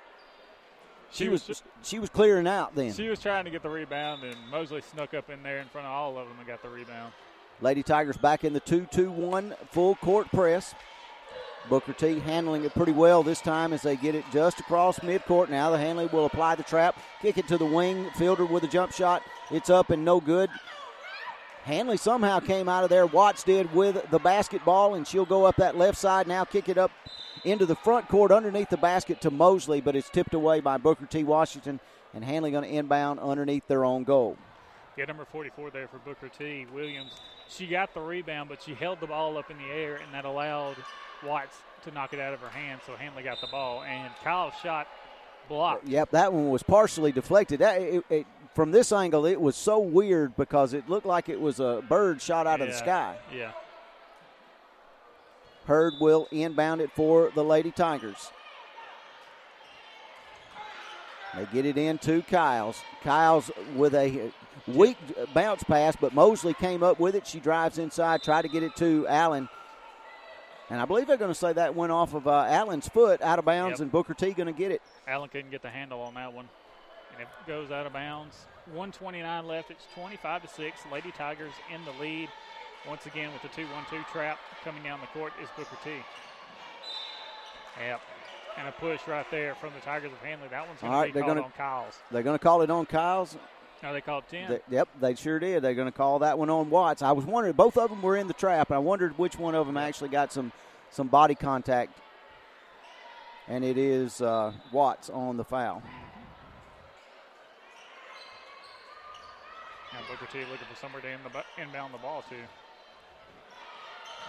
[SPEAKER 2] She was she was clearing out then.
[SPEAKER 5] She was trying to get the rebound, and Mosley snuck up in there in front of all of them and got the rebound.
[SPEAKER 2] Lady Tigers back in the 2 2 1 full court press. Booker T handling it pretty well this time as they get it just across midcourt. Now the Handley will apply the trap, kick it to the wing, fielder with a jump shot. It's up and no good. Handley somehow came out of there. Watts did with the basketball, and she'll go up that left side now, kick it up into the front court underneath the basket to Mosley, but it's tipped away by Booker T. Washington, and Handley going to inbound underneath their own goal.
[SPEAKER 5] Yeah, number 44 there for Booker T. Williams. She got the rebound, but she held the ball up in the air, and that allowed Watts to knock it out of her hand. So Handley got the ball, and Kyles shot blocked.
[SPEAKER 2] Yep, that one was partially deflected. That, it, it, from this angle, it was so weird because it looked like it was a bird shot out of the sky.
[SPEAKER 5] Yeah.
[SPEAKER 2] Hurd will inbound it for the Lady Tigers. They get it into Kyles. Kyles with a weak bounce pass, but Mosley came up with it. She drives inside, tried to get it to Allen. And I believe they're going to say that went off of uh, Allen's foot out of bounds,
[SPEAKER 5] Yep.
[SPEAKER 2] and Booker T going to get it.
[SPEAKER 5] Allen couldn't get the handle on that one, and it goes out of bounds. 129 left. It's 25 to six. Lady Tigers in the lead. Once again with the 2-1-2 trap coming down the court is Booker T. Yep. And a push right there from the Tigers of Handley. That one's going
[SPEAKER 2] All
[SPEAKER 5] to be called
[SPEAKER 2] gonna-
[SPEAKER 5] on Kyles.
[SPEAKER 2] They're going to call it on Kyles.
[SPEAKER 5] No, they called 10.
[SPEAKER 2] They- yep, they sure did. They're going to call that one on Watts. I was wondering, both of them were in the trap. and I wondered which one of them actually got some some body contact. And it is uh, Watts on the foul.
[SPEAKER 5] Now Booker T looking for somewhere to in inbound the ball to.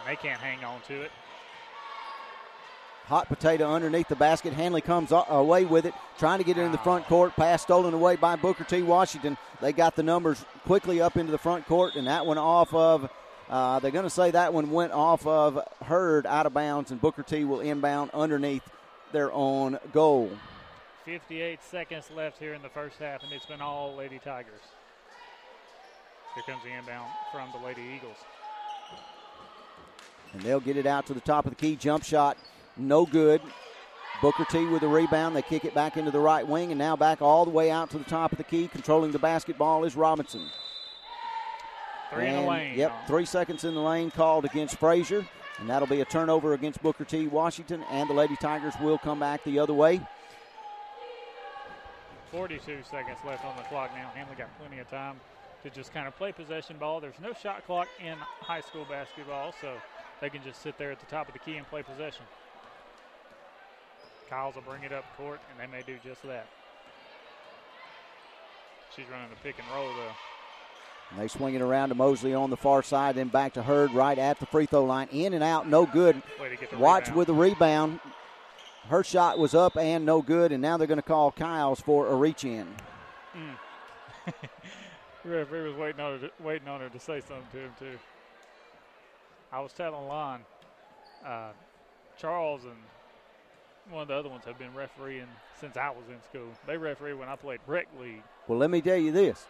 [SPEAKER 5] They can't hang on to it.
[SPEAKER 2] Hot potato underneath the basket. Handley comes away with it, trying to get it in the front court. Pass stolen away by Booker T. Washington. They got the numbers quickly up into the front court, and that one off of. Uh, they're going to say that one went off of Hurd out of bounds, and Booker T will inbound underneath their own goal.
[SPEAKER 5] 58 seconds left here in the first half, and it's been all Lady Tigers. Here comes the inbound from the Lady Eagles.
[SPEAKER 2] And they'll get it out to the top of the key. Jump shot, no good. Booker T with the rebound. They kick it back into the right wing, and now back all the way out to the top of the key. Controlling the basketball is Robinson.
[SPEAKER 5] Three in the lane.
[SPEAKER 2] Yep, three seconds in the lane called against Frazier. And that'll be a turnover against Booker T. Washington. And the Lady Tigers will come back the other way.
[SPEAKER 5] 42 seconds left on the clock now. Handley got plenty of time to just kind of play possession ball. There's no shot clock in high school basketball, so they can just sit there at the top of the key and play possession. Kyles will bring it up court, and they may do just that. She's running the pick and roll, though.
[SPEAKER 2] And they swing it around to Mosley on the far side, then back to Hurd right at the free throw line. In and out, no good.
[SPEAKER 5] Way to get the
[SPEAKER 2] Watch
[SPEAKER 5] rebound.
[SPEAKER 2] with the rebound. Her shot was up and no good, and now they're going to call Kyles for a reach in.
[SPEAKER 5] Mm. (laughs) Referee was waiting on her to, waiting on her to say something to him too. I was telling Lon, uh, Charles and one of the other ones have been refereeing since I was in school. They referee when I played rec league.
[SPEAKER 2] Well, let me tell you this.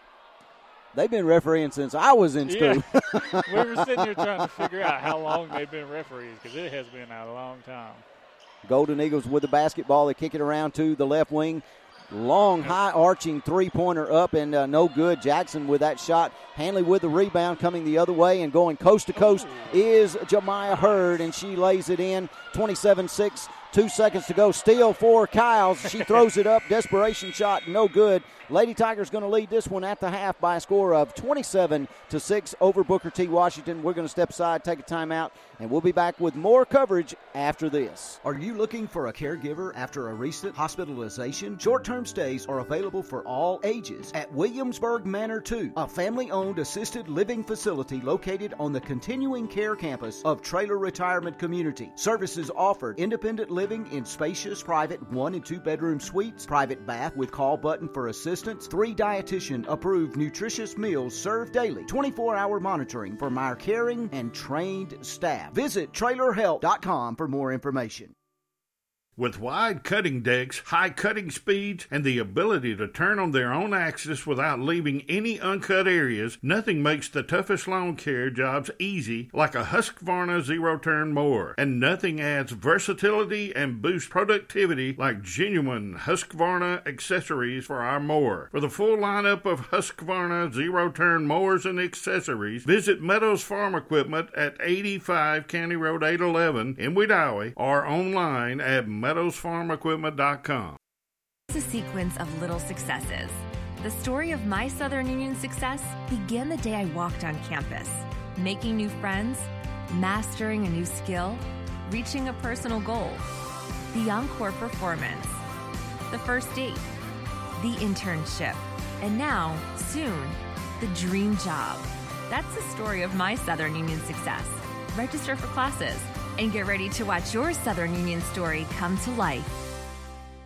[SPEAKER 2] They've been refereeing since I was in school.
[SPEAKER 5] Yeah. (laughs) we were sitting here trying to figure out how long they've been referees because it has been a long time.
[SPEAKER 2] Golden Eagles with the basketball. They kick it around to the left wing. Long, high arching three pointer up and uh, no good. Jackson with that shot. Handley with the rebound coming the other way and going coast to coast is Jemiah Hurd, and she lays it in. 27 6, two seconds to go. Steal for Kyles. She throws it up. Desperation shot, no good. Lady Tigers going to lead this one at the half by a score of 27 to 6 over Booker T. Washington. We're going to step aside, take a timeout, and we'll be back with more coverage after this.
[SPEAKER 1] Are you looking for a caregiver after a recent hospitalization? Short term stays are available for all ages at Williamsburg Manor 2, a family owned assisted living facility located on the continuing care campus of Traylor Retirement Community. Services offered independent living in spacious private one and two bedroom suites, private bath with call button for assistance, three dietitian approved nutritious meals served daily, 24 hour monitoring from our caring and trained staff. Visit trailerhelp.com for more information.
[SPEAKER 6] With wide cutting decks, high cutting speeds, and the ability to turn on their own axis without leaving any uncut areas, nothing makes the toughest lawn care jobs easy like a Husqvarna zero turn mower. And nothing adds versatility and boosts productivity like genuine Husqvarna accessories for our mower. For the full lineup of Husqvarna zero turn mowers and accessories, visit Meadows Farm Equipment at 85 County Road 811 in Wedowee or online at meadowsfarmequipment.com.
[SPEAKER 3] It's a sequence of little successes. The story of my Southern Union success began the day I walked on campus, making new friends, mastering a new skill, reaching a personal goal. The encore performance, the first date, the internship, and now, soon, the dream job. That's the story of my Southern Union success. Register for classes and get ready to watch your Southern Union story come to life.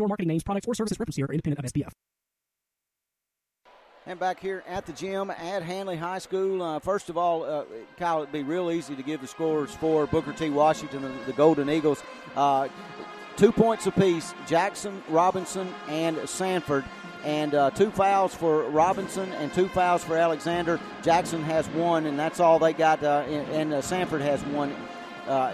[SPEAKER 7] or marketing names, products, or services referenced are independent of SPF.
[SPEAKER 2] And back here at the gym at Handley High School, uh, first of all, uh, Kyle, it'd be real easy to give the scores for Booker T. Washington, the, the Golden Eagles. Uh, two points apiece Jackson, Robinson, and Sanford. And uh, two fouls for Robinson and two fouls for Alexander. Jackson has one, and that's all they got. Uh, and, and uh, Sanford has one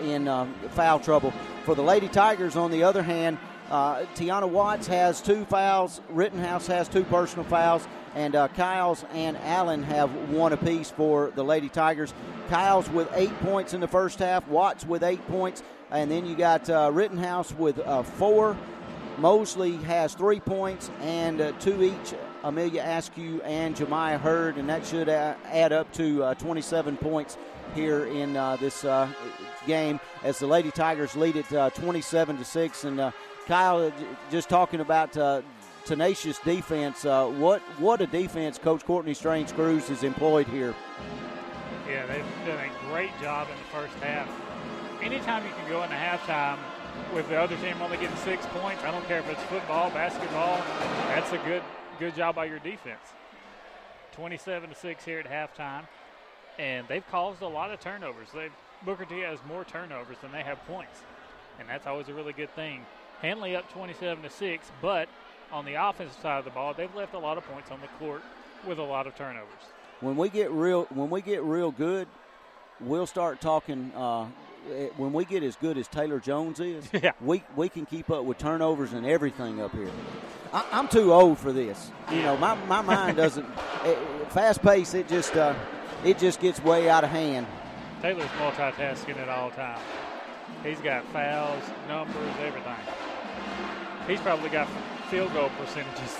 [SPEAKER 2] in um, foul trouble. For the Lady Tigers, on the other hand, uh, Tiana Watts has two fouls. Rittenhouse has two personal fouls. And uh, Kyles and Allen have one apiece for the Lady Tigers. Kyles with eight points in the first half. Watts with eight points. And then you got uh, Rittenhouse with uh, four. Mosley has three points and uh, two each. Amelia Askew and Jemiah Hurd, and that should add up to uh, 27 points here in this game as the Lady Tigers lead it 27 to six. And Kyle, just talking about uh, tenacious defense. Uh, what what a defense Coach Courtney Strange Cruz has employed here.
[SPEAKER 5] Yeah, they've done a great job in the first half. Anytime you can go into halftime with the other team only getting six points, I don't care if it's football, basketball, that's a good good job by your defense. 27 to six here at halftime, and they've caused a lot of turnovers. They Booker T has more turnovers than they have points, and that's always a really good thing. Handley up 27 to 6, but on the offensive side of the ball, they've left a lot of points on the court with a lot of turnovers.
[SPEAKER 2] When we get real, when we get real good, we'll start talking. Uh, eh, when we get as good as Taylor Jones is, (laughs)
[SPEAKER 5] yeah.
[SPEAKER 2] we we can keep up with turnovers and everything up here. I, am too old for this. You know, my, my mind (laughs) doesn't. It, eh, fast pace, it just uh, it just gets way out of hand.
[SPEAKER 5] Taylor's multitasking at all times. He's got fouls, numbers, everything. He's probably got field goal percentages.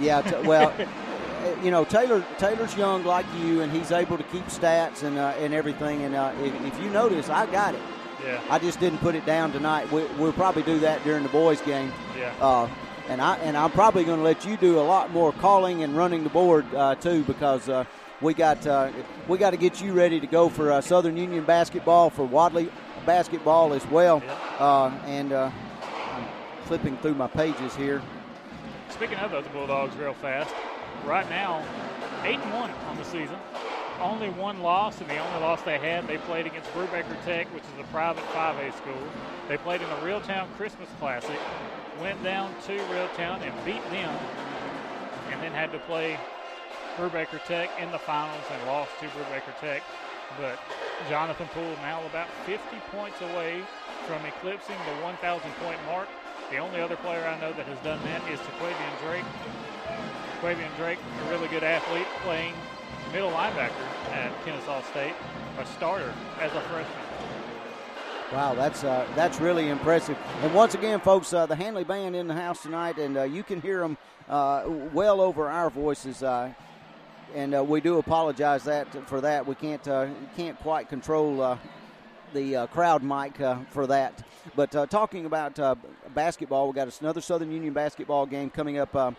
[SPEAKER 2] Yeah, t- well, (laughs) you know Taylor Taylor's young like you, and he's able to keep stats and uh, and everything. And uh, if, if, you notice, I got it.
[SPEAKER 5] Yeah.
[SPEAKER 2] I just didn't put it down tonight. We, will probably do that during the boys' game.
[SPEAKER 5] Yeah.
[SPEAKER 2] Uh, and I and I'm probably going to let you do a lot more calling and running the board uh, too because uh, we got uh, we got to get you ready to go for Southern Union basketball for Wadley basketball as well.
[SPEAKER 5] Uh,
[SPEAKER 2] and uh, flipping through my pages here.
[SPEAKER 5] Speaking of those Bulldogs, real fast, right now, eight and one on the season. Only one loss, and the only loss they had, they played against Brewbaker Tech, which is a private 5A school. They played in the Reeltown Christmas Classic, went down to Reeltown and beat them, and then had to play Brewbaker Tech in the finals and lost to Brewbaker Tech. But Jonathan Poole now about 50 points away from eclipsing the 1,000 point mark. The only other player I know that has done that is Quavian Drake. Quavian Drake, a really good athlete, playing middle linebacker at Kennesaw State, a starter as a freshman.
[SPEAKER 2] Wow, that's uh, that's really impressive. And once again, folks, uh, the Handley Band in the house tonight, and uh, you can hear them uh, well over our voices. Uh, and uh, we do apologize that for that. We can't can't quite control the crowd mic for that. But uh, talking about basketball, we got another Southern Union basketball game coming up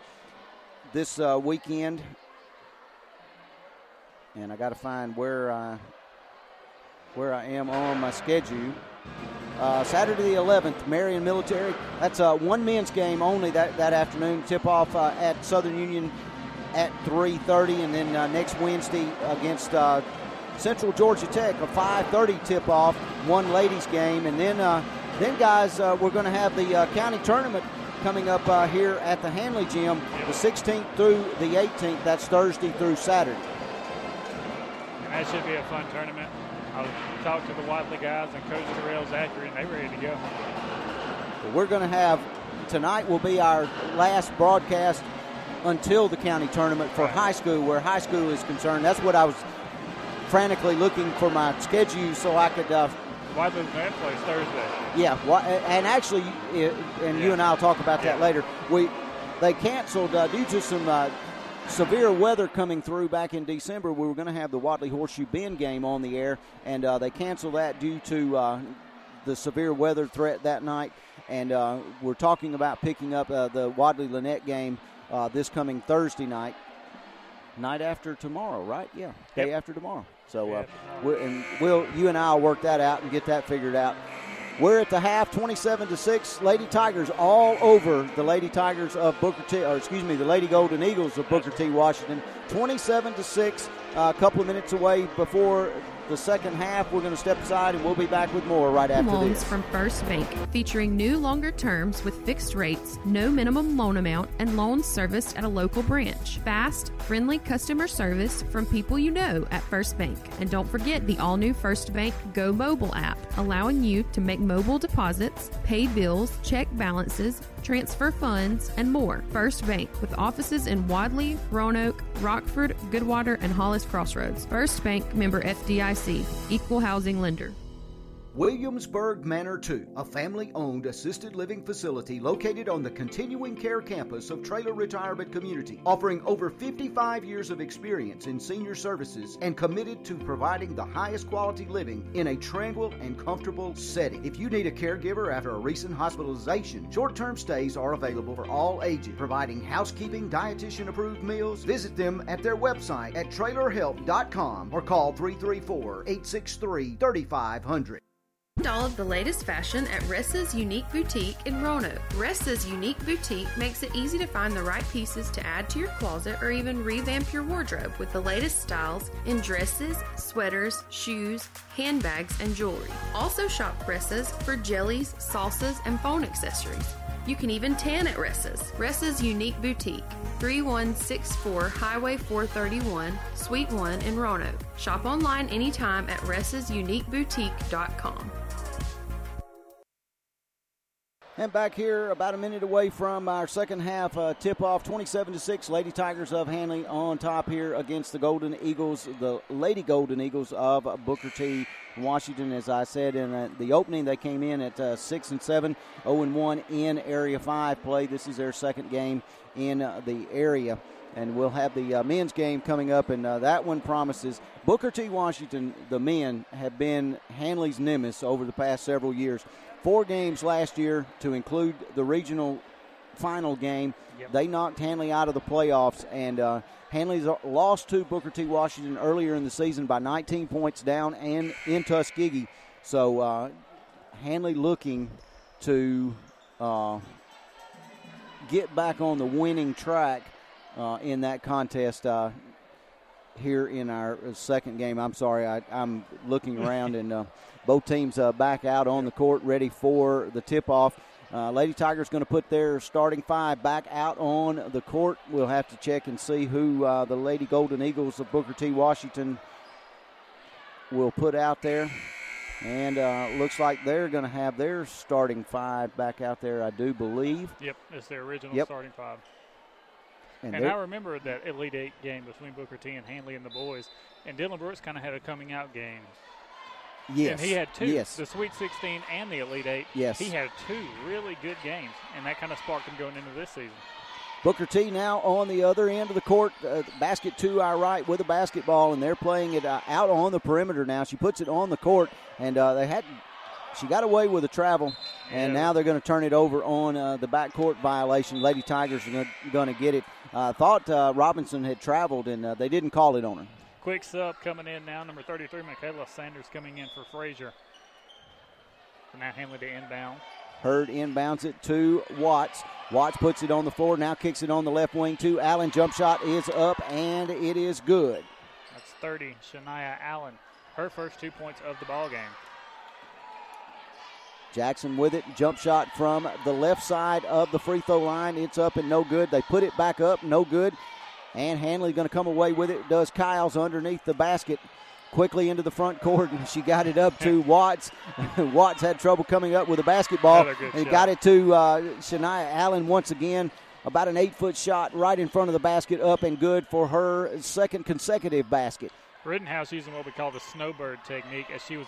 [SPEAKER 2] this weekend, and I got to find where I where I am on my schedule. Saturday the 11th, Marion Military. That's a one men's game only that, that afternoon. Tip off at Southern Union at 3:30, and then uh, next Wednesday against uh, Central Georgia Tech, a 5:30 tip-off, one ladies game, and then uh, then guys, uh, we're going to have the uh, county tournament coming up uh, here at the Handley Gym, the 16th through the 18th. That's Thursday through Saturday.
[SPEAKER 5] And that should be a fun tournament. I'll talk to the Wadley guys and Coach Terrell Zachary, and they're ready to go.
[SPEAKER 2] We're going to have tonight will be our last broadcast until the county tournament for high school, where high school is concerned. That's what I was frantically looking for my schedule so I could uh,
[SPEAKER 5] Wadley Lynette plays Thursday.
[SPEAKER 2] Yeah, and actually, and you and I will talk about that later. We they canceled uh, due to some uh, severe weather coming through back in December. We were going to have the Wadley Horseshoe Bend game on the air, and uh, they canceled that due to uh, the severe weather threat that night. And uh, we're talking about picking up uh, the Wadley Lynette game this coming Thursday night night after tomorrow, right? Yeah, day after tomorrow. So, uh, and we'll you and I will work that out and get that figured out. We're at the half, 27 to six. Lady Tigers all over the Lady Tigers of Booker T, or excuse me, the Lady Golden Eagles of Booker T. Washington, 27 to six. Uh, a couple of minutes away before the second half. We're going to step aside and we'll be back with more right after
[SPEAKER 4] Loans
[SPEAKER 2] this.
[SPEAKER 4] from First Bank, featuring new longer terms with fixed rates, no minimum loan amount, and loans serviced at a local branch. Fast, friendly customer service from people you know at First Bank. And don't forget the all new First Bank Go Mobile app, allowing you to make mobile deposits, pay bills, check balances, transfer funds, and more. First Bank, with offices in Wadley, Roanoke, Rockford, Goodwater, and Hollis Crossroads. First Bank member FDIC, equal housing lender.
[SPEAKER 1] Williamsburg Manor 2, a family owned assisted living facility located on the continuing care campus of Traylor Retirement Community, offering over 55 years of experience in senior services and committed to providing the highest quality living in a tranquil and comfortable setting. If you need a caregiver after a recent hospitalization, short term stays are available for all ages, providing housekeeping, dietitian approved meals. Visit them at their website at trailerhelp.com or call 334 863 3500
[SPEAKER 4] all of the latest fashion at Ressa's Unique Boutique in Roanoke. Ressa's Unique Boutique makes it easy to find the right pieces to add to your closet or even revamp your wardrobe with the latest styles in dresses, sweaters, shoes, handbags, and jewelry. Also shop Ressa's for jellies, salsas, and phone accessories. You can even tan at Ressa's. Ressa's Unique Boutique, 3164 Highway 431, Suite 1 in Roanoke. Shop online anytime at ressasuniqueboutique.com.
[SPEAKER 2] And back here, about a minute away from our second half uh, tip off, 27 to 6. Lady Tigers of Handley on top here against the Golden Eagles, the Lady Golden Eagles of Booker T. Washington. As I said in uh, the opening, they came in at uh, 6 and 7, 0 and 1 in Area 5 play. This is their second game in uh, the area. And we'll have the uh, men's game coming up, and uh, that one promises. Booker T. Washington, the men, have been Handley's nemesis over the past several years four games last year to include the regional final game. Yep. They knocked Handley out of the playoffs, and uh, Handley's lost to Booker T. Washington earlier in the season by 19 points down and in Tuskegee. So uh, Handley looking to uh, get back on the winning track uh, in that contest uh, here in our second game. I'm sorry, I, am looking around and uh, both teams uh, back out on the court, ready for the tip off. Uh, Lady Tigers going to put their starting five back out on the court. We'll have to check and see who uh, the Lady Golden Eagles of Booker T. Washington will put out there. And uh, looks like they're going to have their starting five back out there, I do believe.
[SPEAKER 5] Yep, it's their original yep. starting five. And, and I remember that Elite Eight game between Booker T and Handley and the boys. And Dylan Brooks kind of had a coming out game
[SPEAKER 2] Yes.
[SPEAKER 5] And he had two,
[SPEAKER 2] yes.
[SPEAKER 5] the Sweet 16 and the Elite Eight.
[SPEAKER 2] Yes.
[SPEAKER 5] He had two really good games, and that kind of sparked him going into this season.
[SPEAKER 2] Booker T now on the other end of the court, uh, basket to our right with a basketball, and they're playing it uh, out on the perimeter now. She puts it on the court, and uh, they had she got away with a travel, and yeah. now they're going to turn it over on uh, the backcourt violation. Lady Tigers are going to get it. I thought uh, Robinson had traveled, and uh, they didn't call it on her.
[SPEAKER 5] Quick sub coming in now, number 33, Michaela Sanders coming in for Frazier. Now Handley to inbound.
[SPEAKER 2] Hurd inbounds it to Watts. Watts puts it on the floor, now kicks it on the left wing to Allen. Jump shot is up, and it is good.
[SPEAKER 5] That's 30, Shania Allen. Her first two points of the ball game.
[SPEAKER 2] Jackson with it. Jump shot from the left side of the free throw line. It's up and no good. They put it back up, no good. And Handley going to come away with it. Does Kyles underneath the basket quickly into the front court, and she got it up to (laughs) Watts. (laughs) Watts had trouble coming up with the basketball and
[SPEAKER 5] shot.
[SPEAKER 2] got it to uh, Shania Allen once again. About an eight foot shot right in front of the basket, up and good for her second consecutive basket.
[SPEAKER 5] Rittenhouse using what we call the snowbird technique as she was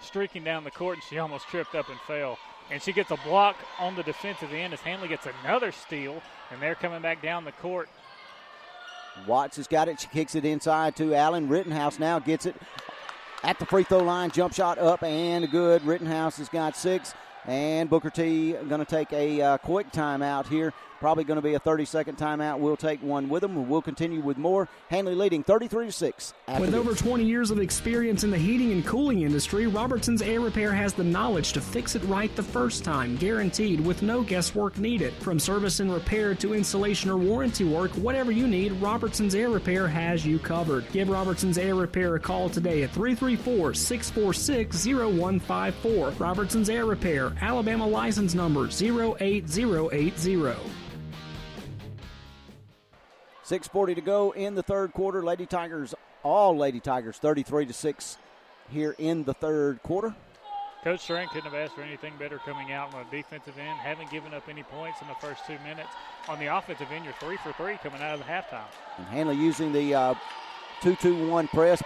[SPEAKER 5] streaking down the court, and she almost tripped up and fell. And she gets a block on the defensive end as Handley gets another steal, and they're coming back down the court.
[SPEAKER 2] Watts has got it. She kicks it inside to Allen. Rittenhouse now gets it at the free throw line. Jump shot up and good. Rittenhouse has got six. And Booker T going to take a uh, quick timeout here Probably going to be a 30 second timeout. We'll take one with them. We'll continue with more. Handley leading 33 to 6.
[SPEAKER 7] With over 20 years of experience in the heating and cooling industry, Robertson's Air Repair has the knowledge to fix it right the first time, guaranteed with no guesswork needed. From service and repair to installation or warranty work, whatever you need, Robertson's Air Repair has you covered. Give Robertson's Air Repair a call today at 334 646 0154. Robertson's Air Repair, Alabama license number 08080.
[SPEAKER 2] 6:40 to go in the third quarter. Lady Tigers, all Lady Tigers, 33 to six here in the third quarter.
[SPEAKER 5] Coach Strain couldn't have asked for anything better coming out on the defensive end. Haven't given up any points in the first two minutes. On the offensive end, you're three for three coming out of the halftime.
[SPEAKER 2] And Handley using the uh, 2-2-1 press.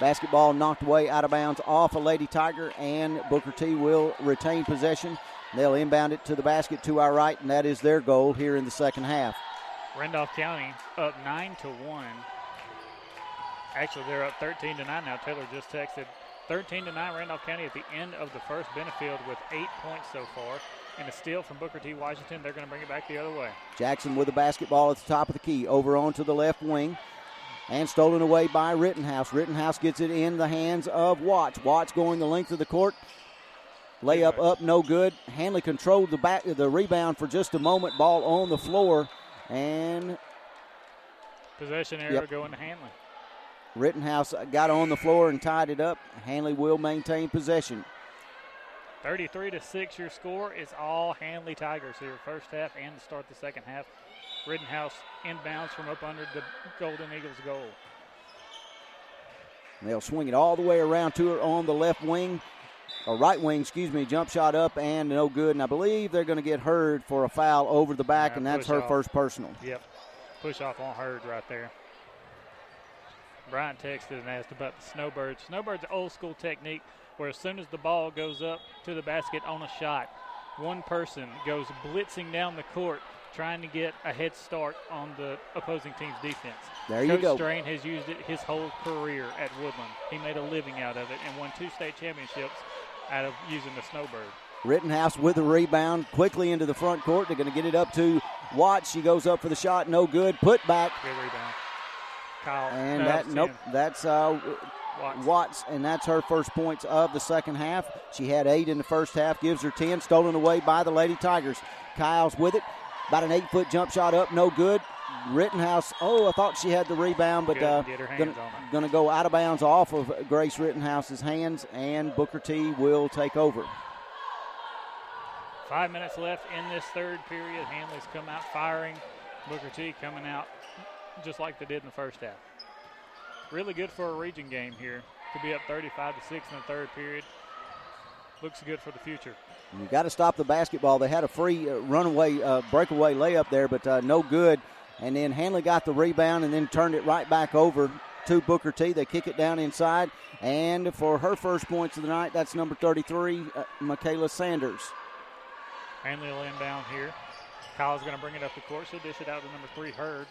[SPEAKER 2] Basketball knocked away out of bounds off a Lady Tiger, and Booker T will retain possession. They'll inbound it to the basket to our right, and that is their goal here in the second half.
[SPEAKER 5] Randolph County up 9 to 1. Actually, they're up 13 to 9 now. Taylor just texted 13 to 9 Randolph County at the end of the first Benefield with eight points so far. And a steal from Booker T. Washington. They're going to bring it back the other way.
[SPEAKER 2] Jackson with the basketball at the top of the key. Over onto the left wing. And stolen away by Rittenhouse. Rittenhouse gets it in the hands of Watts. Watts going the length of the court. Layup up, no good. Handley controlled the back the rebound for just a moment. Ball on the floor. And
[SPEAKER 5] possession error yep. going to Handley.
[SPEAKER 2] Rittenhouse got on the floor and tied it up. Handley will maintain possession.
[SPEAKER 5] 33 to 6 your score is all Handley Tigers here first half and to start the second half. Rittenhouse inbounds from up under the Golden Eagles goal.
[SPEAKER 2] They'll swing it all the way around to her on the left wing or right wing, excuse me, jump shot up and no good. And I believe they're going to get Hurd for a foul over the back, yeah, and that's her
[SPEAKER 5] off.
[SPEAKER 2] first personal.
[SPEAKER 5] Yep, push off on Hurd right there. Brian texted and asked about the snowbird. Snowbird's old school technique where as soon as the ball goes up to the basket on a shot, one person goes blitzing down the court trying to get a head start on the opposing team's defense.
[SPEAKER 2] There
[SPEAKER 5] Coach
[SPEAKER 2] you go.
[SPEAKER 5] Strain has used it his whole career at Woodland. He made a living out of it and won two state championships out of using the snowbird.
[SPEAKER 2] Rittenhouse with the rebound quickly into the front court. They're going to get it up to Watts. She goes up for the shot, no good. Put back.
[SPEAKER 5] Good rebound. Kyle.
[SPEAKER 2] And that nope, that's uh, Watts. Watts, and that's her first points of the second half. She had eight in the first half, gives her ten, stolen away by the Lady Tigers. Kyles with it, about an eight-foot jump shot up, no good. Rittenhouse. Oh, I thought she had the rebound, but uh, going to go out of bounds off of Grace Rittenhouse's hands, and Booker T will take over.
[SPEAKER 5] Five minutes left in this third period. Handley's come out firing. Booker T coming out just like they did in the first half. Really good for a region game here. Could be up 35 to 6 in the third period. Looks good for the future.
[SPEAKER 2] You got to stop the basketball. They had a free uh, runaway, uh, breakaway layup there, but uh, no good. And then Handley got the rebound and then turned it right back over to Booker T. They kick it down inside. And for her first points of the night, that's number 33, uh, Michaela Sanders.
[SPEAKER 5] Handley will inbound here. Kyles going to bring it up the court. She'll dish it out to number three, Hurd.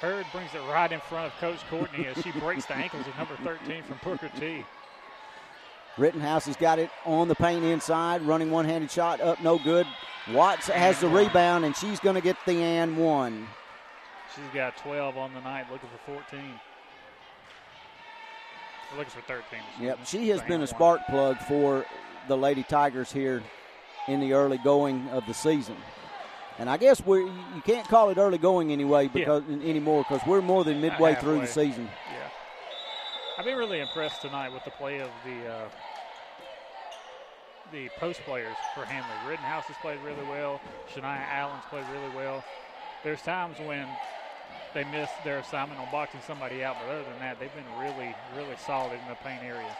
[SPEAKER 5] Hurd brings it right in front of Coach Courtney as she breaks the ankles of number 13 from Booker T.
[SPEAKER 2] Rittenhouse has got it on the paint inside, running one handed shot up, no good. Watts has the rebound, and she's going to get the and one.
[SPEAKER 5] She's got 12 on the night, looking for 14. We're looking for 13.
[SPEAKER 2] Yep, she has been a spark plug for the Lady Tigers here in the early going of the season. And I guess we you can't call it early going anyway because yeah. anymore because we're more than midway through the season.
[SPEAKER 5] I've been really impressed tonight with the play of the uh, the post players for Handley. Rittenhouse has played really well. Shania Allen's played really well. There's times when they missed their assignment on boxing somebody out, but other than that, they've been really, really solid in the paint area.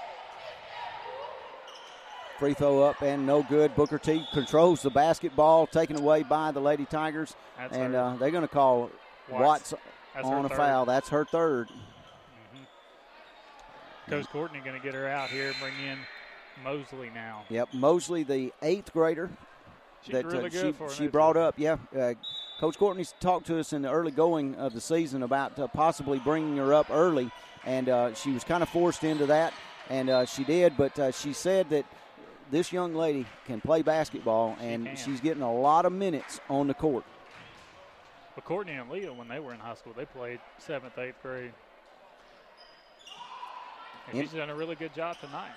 [SPEAKER 2] Free throw up and no good. Booker T controls the basketball, taken away by the Lady Tigers,
[SPEAKER 5] That's
[SPEAKER 2] and uh, they're going to call Watts,
[SPEAKER 5] Watts
[SPEAKER 2] on a foul. That's her 3rd
[SPEAKER 5] mm-hmm. Coach Courtney going to get her out here, bring in Mosley now.
[SPEAKER 2] Yep, Mosley, the eighth grader
[SPEAKER 5] She's
[SPEAKER 2] that
[SPEAKER 5] really
[SPEAKER 2] uh,
[SPEAKER 5] good
[SPEAKER 2] she, she brought up. Yeah, uh, Coach Courtney talked to us in the early going of the season about uh, possibly bringing her up early, and uh, she was kind of forced into that, and uh, she did. But uh, she said that this young lady can play basketball, and
[SPEAKER 5] can.
[SPEAKER 2] she's getting a lot of minutes on the court.
[SPEAKER 5] But Courtney and Leah, when they were in high school, they played seventh, eighth grade. And
[SPEAKER 2] In-
[SPEAKER 5] she's done a really good job tonight.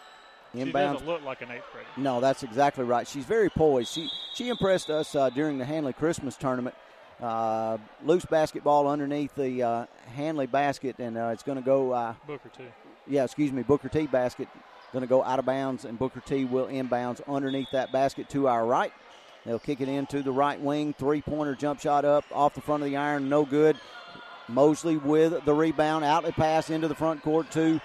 [SPEAKER 5] She
[SPEAKER 2] Inbounds.
[SPEAKER 5] doesn't look like an eighth grader.
[SPEAKER 2] No, that's exactly right. She's very poised. She she impressed us uh, during the Handley Christmas tournament. Uh, loose basketball underneath the uh, Handley basket, and uh, it's going to go. Uh,
[SPEAKER 5] Booker T.
[SPEAKER 2] yeah, excuse me, Booker T basket going to go out of bounds, and Booker T will inbounds underneath that basket to our right. They'll kick it into the right wing, three pointer jump shot up off the front of the iron, no good. Mosley with the rebound, outlet pass into the front court to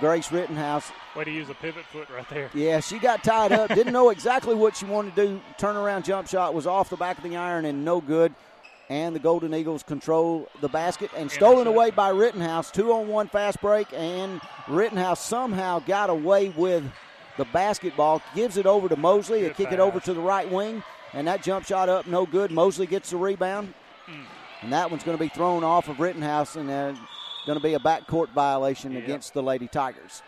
[SPEAKER 2] Grace Rittenhouse.
[SPEAKER 5] Way to use a pivot foot right there.
[SPEAKER 2] Yeah, she got tied up. Didn't know exactly what she wanted to do. Turnaround jump shot was off the back of the iron and no good. And the Golden Eagles control the basket and stolen away by Rittenhouse. Two on one fast break, and Rittenhouse somehow got away with the basketball. Gives it over to Mosley. They
[SPEAKER 5] Good
[SPEAKER 2] kick it over to the right wing, and that jump shot up, no good. Mosley gets the rebound, and that one's going to be thrown off of Rittenhouse, and uh, going to be a backcourt violation against the Lady Tigers.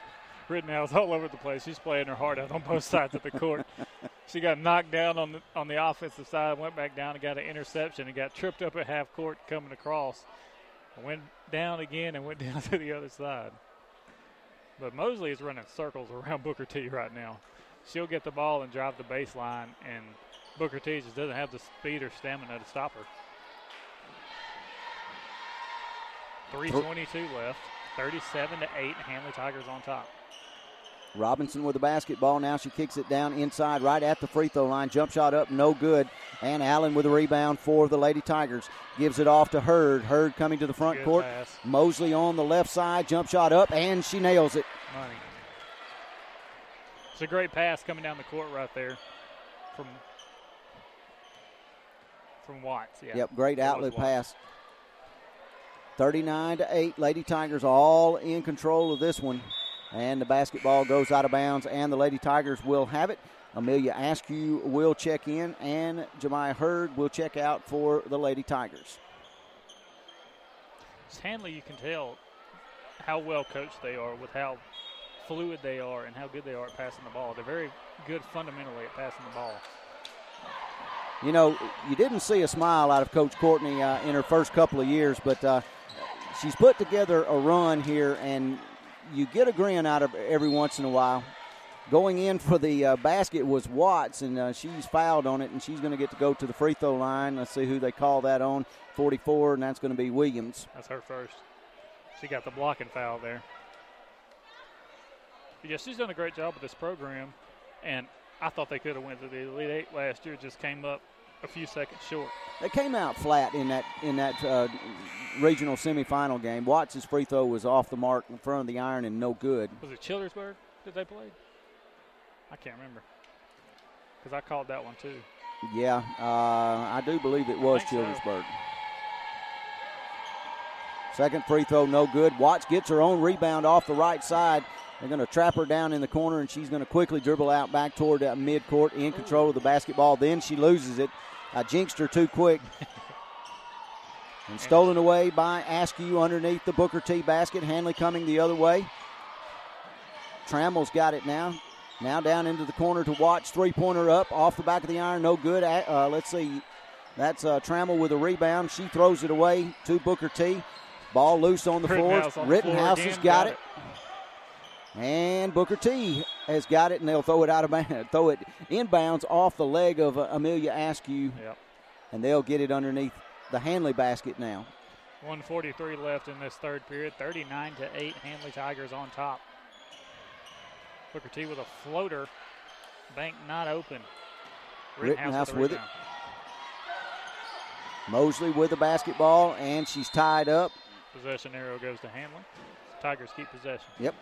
[SPEAKER 5] Rittenhouse all over the place. She's playing her heart out on both (laughs) sides of the court. (laughs) she got knocked down on the on the offensive side, went back down and got an interception, and got tripped up at half court coming across. Went down again and went (laughs) down to the other side. But Mosley is running circles around Booker T right now. She'll get the ball and drive the baseline, and Booker T just doesn't have the speed or stamina to stop her. 322 left. 37 to 8. Handley Tigers on top.
[SPEAKER 2] Robinson with the basketball. Now she kicks it down inside, right at the free throw line. Jump shot up, no good. And Allen with the rebound for the Lady Tigers. Gives it off to Hurd. Hurd coming to the front
[SPEAKER 5] Good
[SPEAKER 2] court.
[SPEAKER 5] pass.
[SPEAKER 2] Mosley on the left side. Jump shot up, and she nails it.
[SPEAKER 5] Money. It's a great pass coming down the court right there from from Watts. Yeah.
[SPEAKER 2] Yep, great outlet pass. 39 to 8. Lady Tigers all in control of this one. And the basketball goes out of bounds, and the Lady Tigers will have it. Amelia Askew will check in, and Jemiah Hurd will check out for the Lady Tigers.
[SPEAKER 5] It's Handley, you can tell how well coached they are with how fluid they are and how good they are at passing the ball. They're very good fundamentally at passing the ball.
[SPEAKER 2] You know, you didn't see a smile out of Coach Courtney uh, in her first couple of years, but uh, she's put together a run here, and you get a grin out of every once in a while. Going in for the uh, basket was Watts, and uh, she's fouled on it, and she's going to get to go to the free throw line. Let's see who they call that on 44, and that's going to be Williams.
[SPEAKER 5] That's her first. She got the blocking foul there. But yeah, she's done a great job with this program, and I thought they could have went to the Elite Eight last year. Just came up a few seconds short.
[SPEAKER 2] They came out flat in that in that uh, regional semifinal game. Watts' free throw was off the mark in front of the iron and no good.
[SPEAKER 5] Was it Childersburg that they played? I can't remember because I called that one too.
[SPEAKER 2] Yeah, uh, I do believe it was
[SPEAKER 5] think so.
[SPEAKER 2] Childersburg. Second free throw, no good. Watts gets her own rebound off the right side. They're going to trap her down in the corner, and she's going to quickly dribble out back toward that midcourt in control of the basketball. Then she loses it. I jinxed her too quick. (laughs) and stolen away by Askew underneath the Booker T basket. Handley coming the other way. Trammell's got it now. Now down into the corner to Watts. Three pointer up off the back of the iron. No good. Uh, let's see. That's uh, Trammell with a rebound. She throws it away to Booker T. Ball loose on the floor.
[SPEAKER 5] Rittenhouse the floor
[SPEAKER 2] has got,
[SPEAKER 5] Got
[SPEAKER 2] it. And Booker T has got it, and they'll throw it out of bounds, (laughs) throw it inbounds off the leg of uh, Amelia Askew,
[SPEAKER 5] Yep.
[SPEAKER 2] and they'll get it underneath the Handley basket now.
[SPEAKER 5] 143 left in this third period. 39 to 8. Handley Tigers on top. Booker T with a floater. Bank not open.
[SPEAKER 2] Rittenhouse
[SPEAKER 5] the
[SPEAKER 2] with it. Mosley with the basketball, and she's tied up.
[SPEAKER 5] Possession arrow goes to Handley. Tigers keep possession.
[SPEAKER 2] Yep.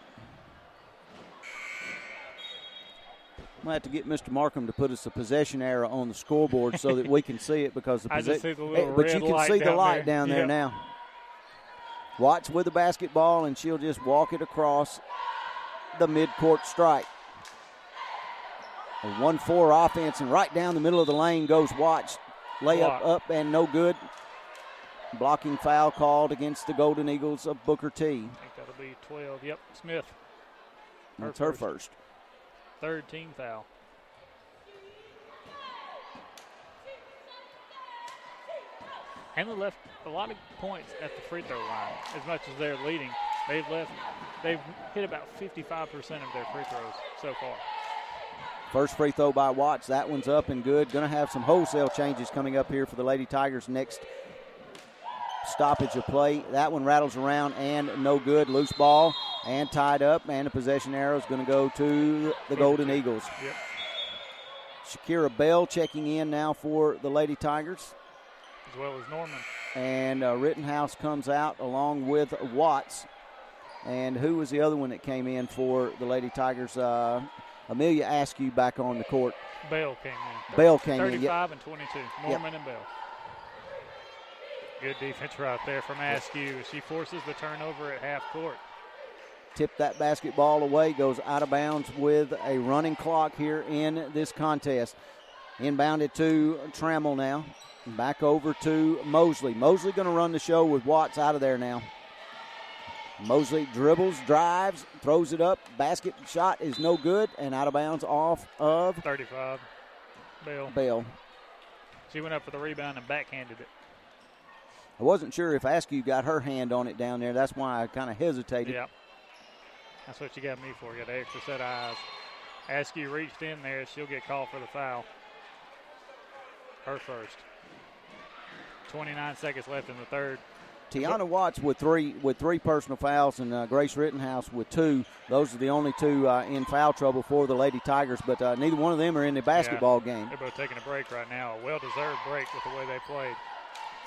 [SPEAKER 2] We'll have to get Mr. Markham to put us a possession arrow on the scoreboard so that we can see it because the (laughs)
[SPEAKER 5] I just
[SPEAKER 2] posse-
[SPEAKER 5] see the little
[SPEAKER 2] Eh, but you can see the light
[SPEAKER 5] there.
[SPEAKER 2] down there
[SPEAKER 5] Yep.
[SPEAKER 2] now. Watts with the basketball and she'll just walk it across the midcourt strike. A 1 4 offense, and right down the middle of the lane goes Watts. Layup
[SPEAKER 5] Block.
[SPEAKER 2] up and no good. Blocking foul called against the Golden Eagles of Booker T.
[SPEAKER 5] I think that'll be 12. Yep, Smith. Her
[SPEAKER 2] That's her
[SPEAKER 5] first. Third team foul. Handley left a lot of points at the free throw line. As much as they're leading, they've left. They've hit about 55% of their free throws so far.
[SPEAKER 2] First free throw by Watts. That one's up and good. Going to have some wholesale changes coming up here for the Lady Tigers next stoppage of play. That one rattles around and no good. Loose ball and tied up. And the possession arrow is going to go to the Golden Eagles.
[SPEAKER 5] Yep.
[SPEAKER 2] Shakira Bell checking in now for the Lady Tigers.
[SPEAKER 5] As well as Norman.
[SPEAKER 2] And uh, Rittenhouse comes out along with Watts. And who was the other one that came in for the Lady Tigers? Uh, Amelia Askew back on the court.
[SPEAKER 5] Bell came in.
[SPEAKER 2] Bell came in,
[SPEAKER 5] 35
[SPEAKER 2] yep.
[SPEAKER 5] and 22. Norman and Bell. Good defense right there from Askew. She forces the turnover at half court.
[SPEAKER 2] Tipped that basketball away, goes out of bounds with a running clock here in this contest. Inbounded to Trammell now. Back over to Mosley. Mosley going to run the show with Watts out of there now. Mosley dribbles, drives, throws it up. Basket shot is no good and out of bounds off of
[SPEAKER 5] 35. Bell.
[SPEAKER 2] Bell.
[SPEAKER 5] She went up for the rebound and backhanded it.
[SPEAKER 2] I wasn't sure if Askew got her hand on it down there. That's why I kind of hesitated.
[SPEAKER 5] Yep. That's what you got me for. You got an extra set of eyes. Askew reached in there. She'll get called for the foul. Her first. 29 seconds left in the third.
[SPEAKER 2] Tiana Watts with three with three personal fouls and uh, Grace Rittenhouse with two. Those are the only two uh, in foul trouble for the Lady Tigers, but uh, neither one of them are in the basketball
[SPEAKER 5] Yeah.
[SPEAKER 2] game.
[SPEAKER 5] They're both taking a break right now. A well deserved break with the way they played.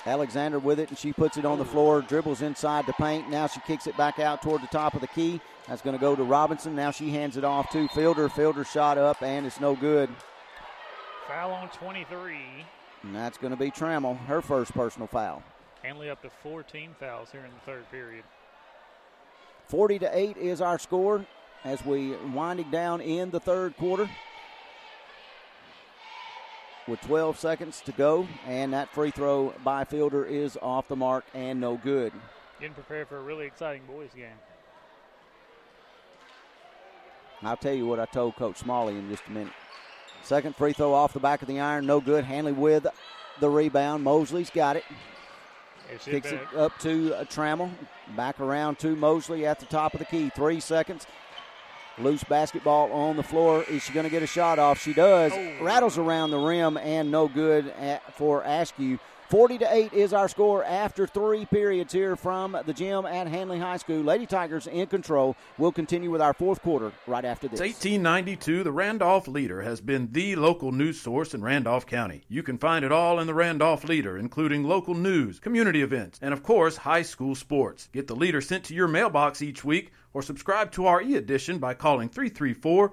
[SPEAKER 2] Alexander with it, and she puts it on the floor, dribbles inside the paint. Now she kicks it back out toward the top of the key. That's going to go to Robinson. Now she hands it off to Fielder. Fielder shot up, and it's no good.
[SPEAKER 5] Foul on 23.
[SPEAKER 2] And that's going to be Trammell, her first personal foul.
[SPEAKER 5] Handley up to 14 fouls here in the third period.
[SPEAKER 2] 40 to 8 is our score as we winding down in the third quarter. With 12 seconds to go, and that free throw by Fielder is off the mark and no good.
[SPEAKER 5] Getting prepared for a really exciting boys game.
[SPEAKER 2] I'll tell you what I told Coach Smalley in just a minute. Second free throw off the back of the iron, no good. Handley with the rebound. Mosley's got it.
[SPEAKER 5] She
[SPEAKER 2] Kicks
[SPEAKER 5] had
[SPEAKER 2] it up to Trammell. Back around to Mosley at the top of the key. Three seconds. Loose basketball on the floor. Is she going to get a shot off? She does. Oh. Rattles around the rim and no good at, for Askew. 40 to 8 is our score after three periods here from the gym at Handley High School. Lady Tigers in control. We'll continue with our fourth quarter right after this.
[SPEAKER 8] Since 1892, the Randolph Leader has been the local news source in Randolph County. You can find it all in the Randolph Leader, including local news, community events, and of course, high school sports. Get the Leader sent to your mailbox each week or subscribe to our e edition by calling 334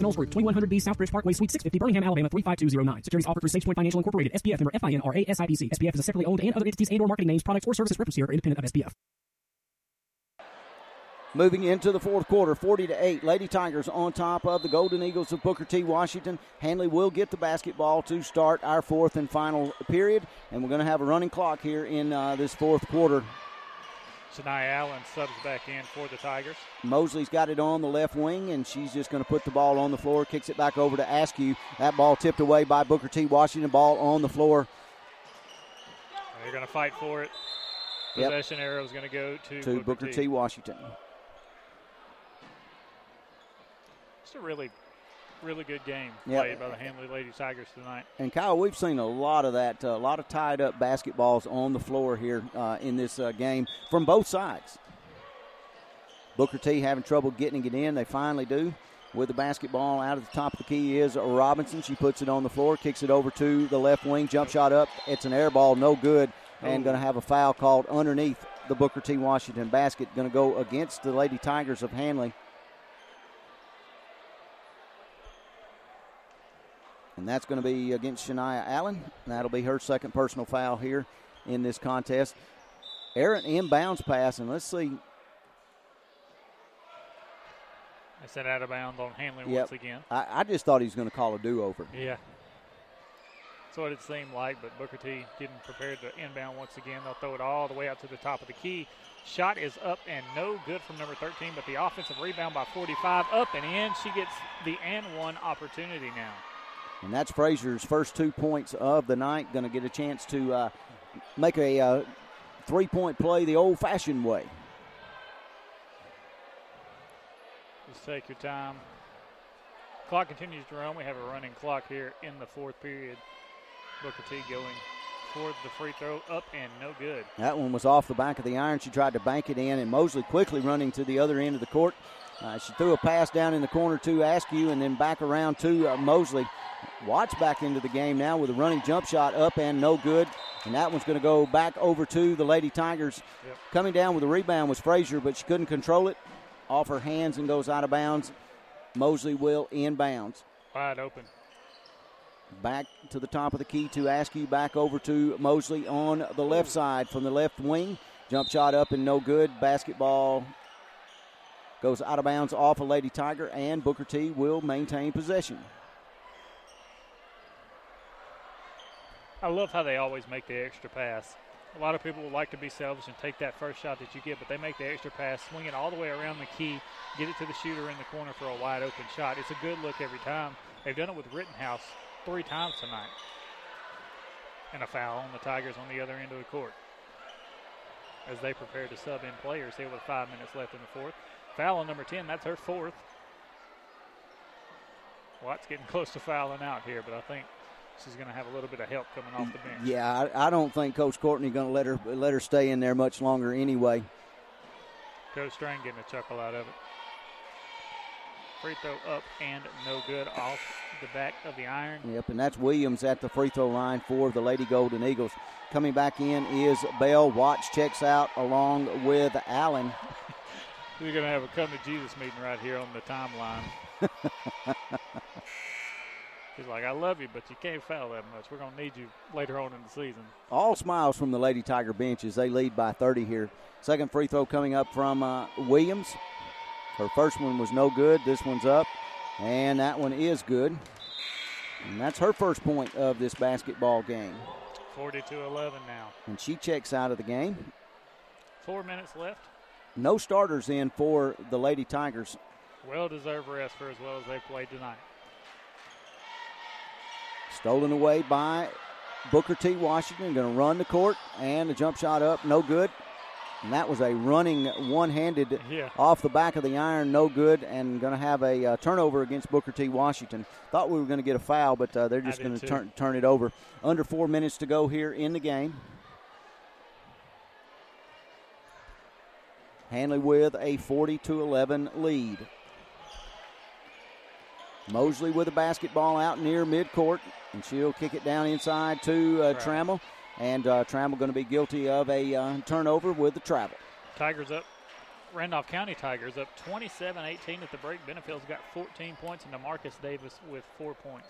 [SPEAKER 7] Knowles Group, 2100B Southbridge Parkway, Suite 650, Birmingham, Alabama 35209. Securities offered through SagePoint Financial Incorporated, SPF member FINRA SIPC. SPF is a separately owned and other entities and or marketing names, products, or services referenced here are independent of SPF.
[SPEAKER 2] Moving into the fourth quarter, 40 to 8. Lady Tigers on top of the Golden Eagles of Booker T. Washington. Handley will get the basketball to start our fourth and final period, and we're going to have a running clock here in uh, this fourth quarter.
[SPEAKER 5] Shania Allen subs back in for the Tigers.
[SPEAKER 2] Mosley's got it on the left wing, and she's just going to put the ball on the floor, kicks it back over to Askew. That ball tipped away by Booker T. Washington. Ball on the floor
[SPEAKER 5] They're going to fight for it.
[SPEAKER 2] Yep.
[SPEAKER 5] Possession arrow is going to go to,
[SPEAKER 2] to Booker T. Washington.
[SPEAKER 5] It's a really, really good game
[SPEAKER 2] Yep.
[SPEAKER 5] played by the Handley Lady Tigers tonight.
[SPEAKER 2] And Kyle, we've seen a lot of that, uh, a lot of tied up basketballs on the floor here uh, in this uh, game from both sides. Booker T having trouble getting it in. They finally do. With the basketball out at the top of the key is Robinson. She puts it on the floor, kicks it over to the left wing, jump shot up. It's an air ball, no good, and going to have a foul called underneath the Booker T. Washington basket. Going to go against the Lady Tigers of Handley. And that's going to be against Shania Allen. That'll be her second personal foul here in this contest. Errant inbounds pass, and let's see.
[SPEAKER 5] I said out of bounds on Handley
[SPEAKER 2] Yep.
[SPEAKER 5] once again.
[SPEAKER 2] I, I just thought he was going to call a do over.
[SPEAKER 5] Yeah. That's what it seemed like, but Booker T getting prepared to inbound once again. They'll throw it all the way out to the top of the key. Shot is up and no good from number 13, but the offensive rebound by 45 up and in. She gets the and one opportunity now.
[SPEAKER 2] And that's Frazier's first two points of the night. Going to get a chance to uh, make a uh, three point play the old fashioned way.
[SPEAKER 5] Just take your time. Clock continues to run. We have a running clock here in the fourth period. Booker T going for the free throw up and no good.
[SPEAKER 2] That one was off the back of the iron. She tried to bank it in, and Mosley quickly running to the other end of the court. Uh, she threw a pass down in the corner to Askew and then back around to uh, Mosley. Watts back into the game now with a running jump shot up and no good. And that one's going to go back over to the Lady Tigers.
[SPEAKER 5] Yep.
[SPEAKER 2] Coming down with a rebound was Frazier, but she couldn't control it. Off her hands and goes out of bounds. Mosley will inbounds.
[SPEAKER 5] Wide open.
[SPEAKER 2] Back to the top of the key to Askew. Back over to Mosley on the left side from the left wing. Jump shot up and no good. Basketball goes out of bounds off of Lady Tiger, and Booker T will maintain possession.
[SPEAKER 5] I love how they always make the extra pass. A lot of people would like to be selfish and take that first shot that you get, but they make the extra pass, swing it all the way around the key, get it to the shooter in the corner for a wide open shot. It's a good look every time. They've done it with Rittenhouse three times tonight. And a foul on the Tigers on the other end of the court. As they prepare to sub in players here with five minutes left in the fourth. Foul on number 10, that's her fourth. Watts getting close to fouling out here, but I think she's going to have a little bit of help coming off the bench.
[SPEAKER 2] Yeah, I, I don't think Coach Courtney going to let her let her stay in there much longer anyway.
[SPEAKER 5] Coach Strang getting a chuckle out of it. Free throw up and no good off the back of the iron.
[SPEAKER 2] Yep, and that's Williams at the free throw line for the Lady Golden Eagles. Coming back in is Bell. Watts checks out along with Allen.
[SPEAKER 5] We're going to have a come to Jesus meeting right here on the timeline. (laughs) He's like, I love you, but you can't foul that much. We're going to need you later on in the season.
[SPEAKER 2] All smiles from the Lady Tiger bench as they lead by 30 here. Second free throw coming up from uh, Williams. Her first one was no good. This one's up, and that one is good. And that's her first point of this basketball game.
[SPEAKER 5] 42 11 now.
[SPEAKER 2] And she checks out of the game.
[SPEAKER 5] Four minutes left.
[SPEAKER 2] No starters in for the Lady Tigers.
[SPEAKER 5] Well deserved rest for as well as they played tonight.
[SPEAKER 2] Stolen away by Booker T. Washington. Going to run the court, and the jump shot up, no good. And that was a running one handed
[SPEAKER 5] Yeah.
[SPEAKER 2] off the back of the iron, no good, and going to have a uh, turnover against Booker T. Washington. Thought we were going to get a foul, but uh, they're just going to turn, turn it over. Under four minutes to go here in the game. Handley with a 40 to 11 lead. Mosley with a basketball out near midcourt, and she'll kick it down inside to uh,
[SPEAKER 5] Right.
[SPEAKER 2] Trammell. And uh, Trammell going to be guilty of a uh, turnover with the travel.
[SPEAKER 5] Tigers up. Randolph County Tigers up 27 18 at the break. Benefield's got 14 points, and DeMarcus Davis with four points.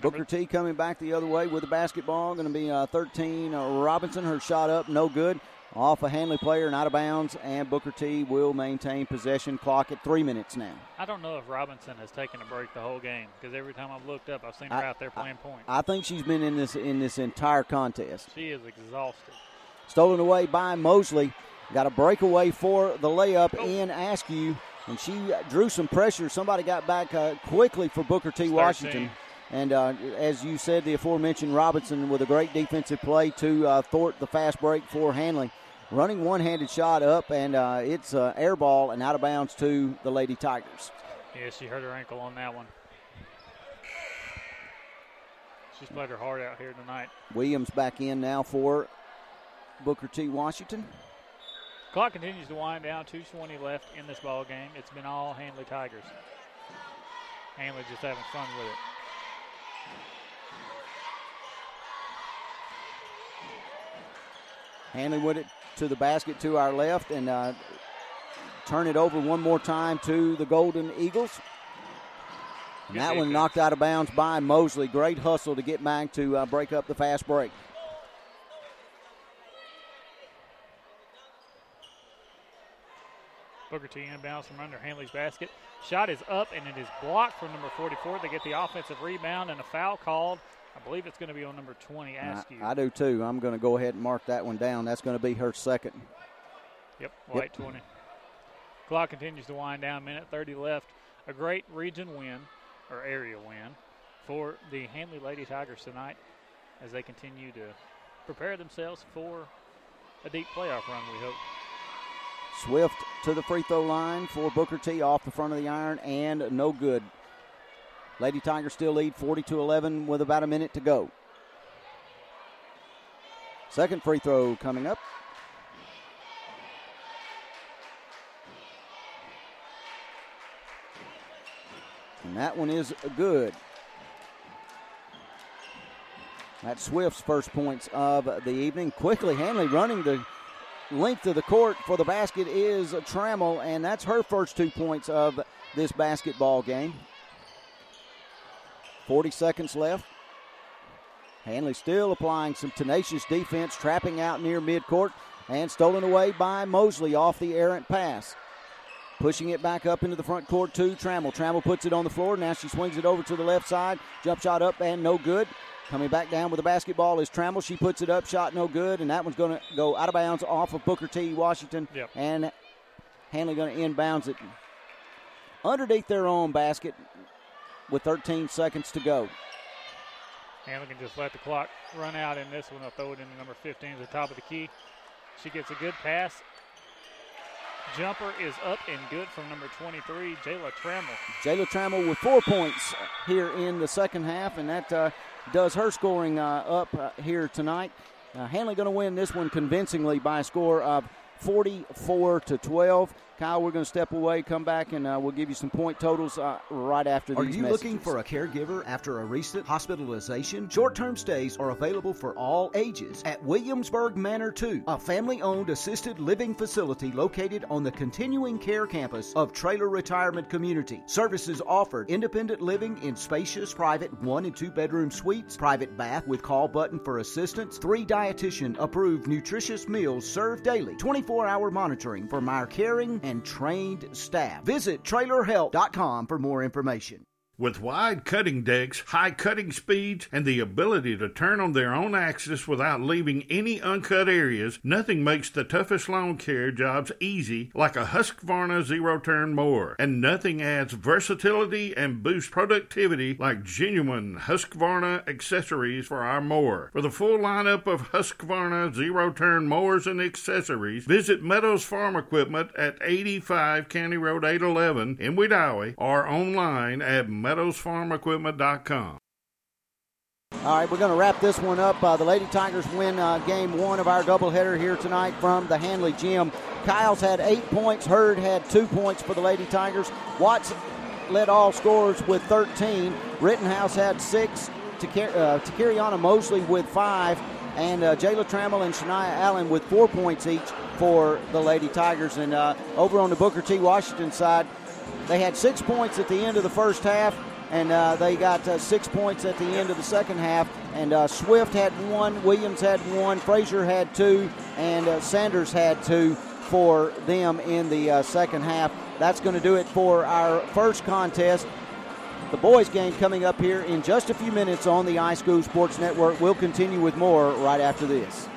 [SPEAKER 2] Booker T coming back the other way with the basketball. Going to be uh, 13. Uh, Robinson, her shot up, no good. Off a Handley player and out of bounds, and Booker T will maintain possession. Clock at three minutes now.
[SPEAKER 5] I don't know if Robinson has taken a break the whole game because every time I've looked up, I've seen her
[SPEAKER 2] I-
[SPEAKER 5] out there playing point.
[SPEAKER 2] I think she's been in this in this entire contest.
[SPEAKER 5] She is exhausted.
[SPEAKER 2] Stolen away by Mosley. Got a breakaway for the layup in Askew, and she drew some pressure. Somebody got back uh, quickly for Booker T. Washington.
[SPEAKER 5] 13.
[SPEAKER 2] And uh, as you said, the aforementioned Robinson with a great defensive play to uh, thwart the fast break for Handley. Running one handed shot up, and uh, it's uh, air ball and out of bounds to the Lady Tigers.
[SPEAKER 5] Yeah, she hurt her ankle on that one. She's played her heart out here tonight.
[SPEAKER 2] Williams back in now for Booker T. Washington.
[SPEAKER 5] Clock continues to wind down. 2:20 left in this ball game. It's been all Handley Tigers. Handley just having fun with it.
[SPEAKER 2] Handley with it to the basket to our left and uh, turn it over one more time to the Golden Eagles. And that one knocked out of bounds by Mosley. Great hustle to get back to uh, break up the fast break.
[SPEAKER 5] Booker T inbounds from under Handley's basket. Shot is up and it is blocked from number 44. They get the offensive rebound and a foul called. I believe it's going to be on number 20, Askew.
[SPEAKER 2] I, I do too. I'm going to go ahead and mark that one down. That's going to be her second.
[SPEAKER 5] Yep, white yep. 20. Clock continues to wind down. Minute 30 left. A great region win, or area win, for the Handley Lady Tigers tonight as they continue to prepare themselves for a deep playoff run, we hope.
[SPEAKER 2] Swift to the free throw line for Booker T off the front of the iron and no good. Lady Tigers still lead 42 11 with about a minute to go. Second free throw coming up. And that one is good. That's Swift's first points of the evening. Quickly, Handley running the length of the court for the basket is Trammell, and that's her first two points of this basketball game. 40 seconds left. Handley still applying some tenacious defense, trapping out near midcourt, and stolen away by Mosley off the errant pass. Pushing it back up into the front court to Trammell. Trammell puts it on the floor. Now she swings it over to the left side. Jump shot up and no good. Coming back down with the basketball is Trammell. She puts it up, shot no good, and that one's going to go out of bounds off of Booker T. Washington.
[SPEAKER 5] Yep.
[SPEAKER 2] And Handley going to inbounds it underneath their own basket with 13 seconds to go.
[SPEAKER 5] Handley can just let the clock run out in this one. They'll throw it into number 15 at the top of the key. She gets a good pass. Jumper is up and good from number 23, Jayla Trammell.
[SPEAKER 2] Jayla Trammell with four points here in the second half, and that uh, does her scoring uh, up uh, here tonight. Uh, Handley going to win this one convincingly by a score of 44 to 12. Kyle, we're going to step away, come back, and uh, we'll give you some point totals uh, right after
[SPEAKER 1] are
[SPEAKER 2] these
[SPEAKER 1] Are you
[SPEAKER 2] messages.
[SPEAKER 1] looking for a caregiver after a recent hospitalization? Short term stays are available for all ages at Williamsburg Manor 2, a family owned assisted living facility located on the continuing care campus of Traylor Retirement Community. Services offered independent living in spacious private one and two bedroom suites, private bath with call button for assistance, three dietitian approved nutritious meals served daily, 24 hour monitoring from our caring and trained staff. Visit trailerhelp.com for more information.
[SPEAKER 6] With wide cutting decks, high cutting speeds, and the ability to turn on their own axis without leaving any uncut areas, nothing makes the toughest lawn care jobs easy like a Husqvarna zero turn mower. And nothing adds versatility and boosts productivity like genuine Husqvarna accessories for our mower. For the full lineup of Husqvarna zero turn mowers and accessories, visit Meadows Farm Equipment at 85 County Road 811 in Wedowee or online at meadowsfarmequipment.com.
[SPEAKER 2] All right, we're going to wrap this one up. Uh, the Lady Tigers win uh, game one of our doubleheader here tonight from the Handley Gym. Kyles had eight points. Hurd had two points for the Lady Tigers. Watts led all scorers with 13. Rittenhouse had six. Uh, Takiriana Mosley with five. And uh, Jayla Trammell and Shania Allen with four points each for the Lady Tigers. And uh, over on the Booker T. Washington side, they had six points at the end of the first half, and uh, they got uh, six points at the end of the second half. And uh, Swift had one, Williams had one, Frazier had two, and uh, Sanders had two for them in the uh, second half. That's going to do it for our first contest. The boys' game coming up here in just a few minutes on the iSchool Sports Network. We'll continue with more right after this.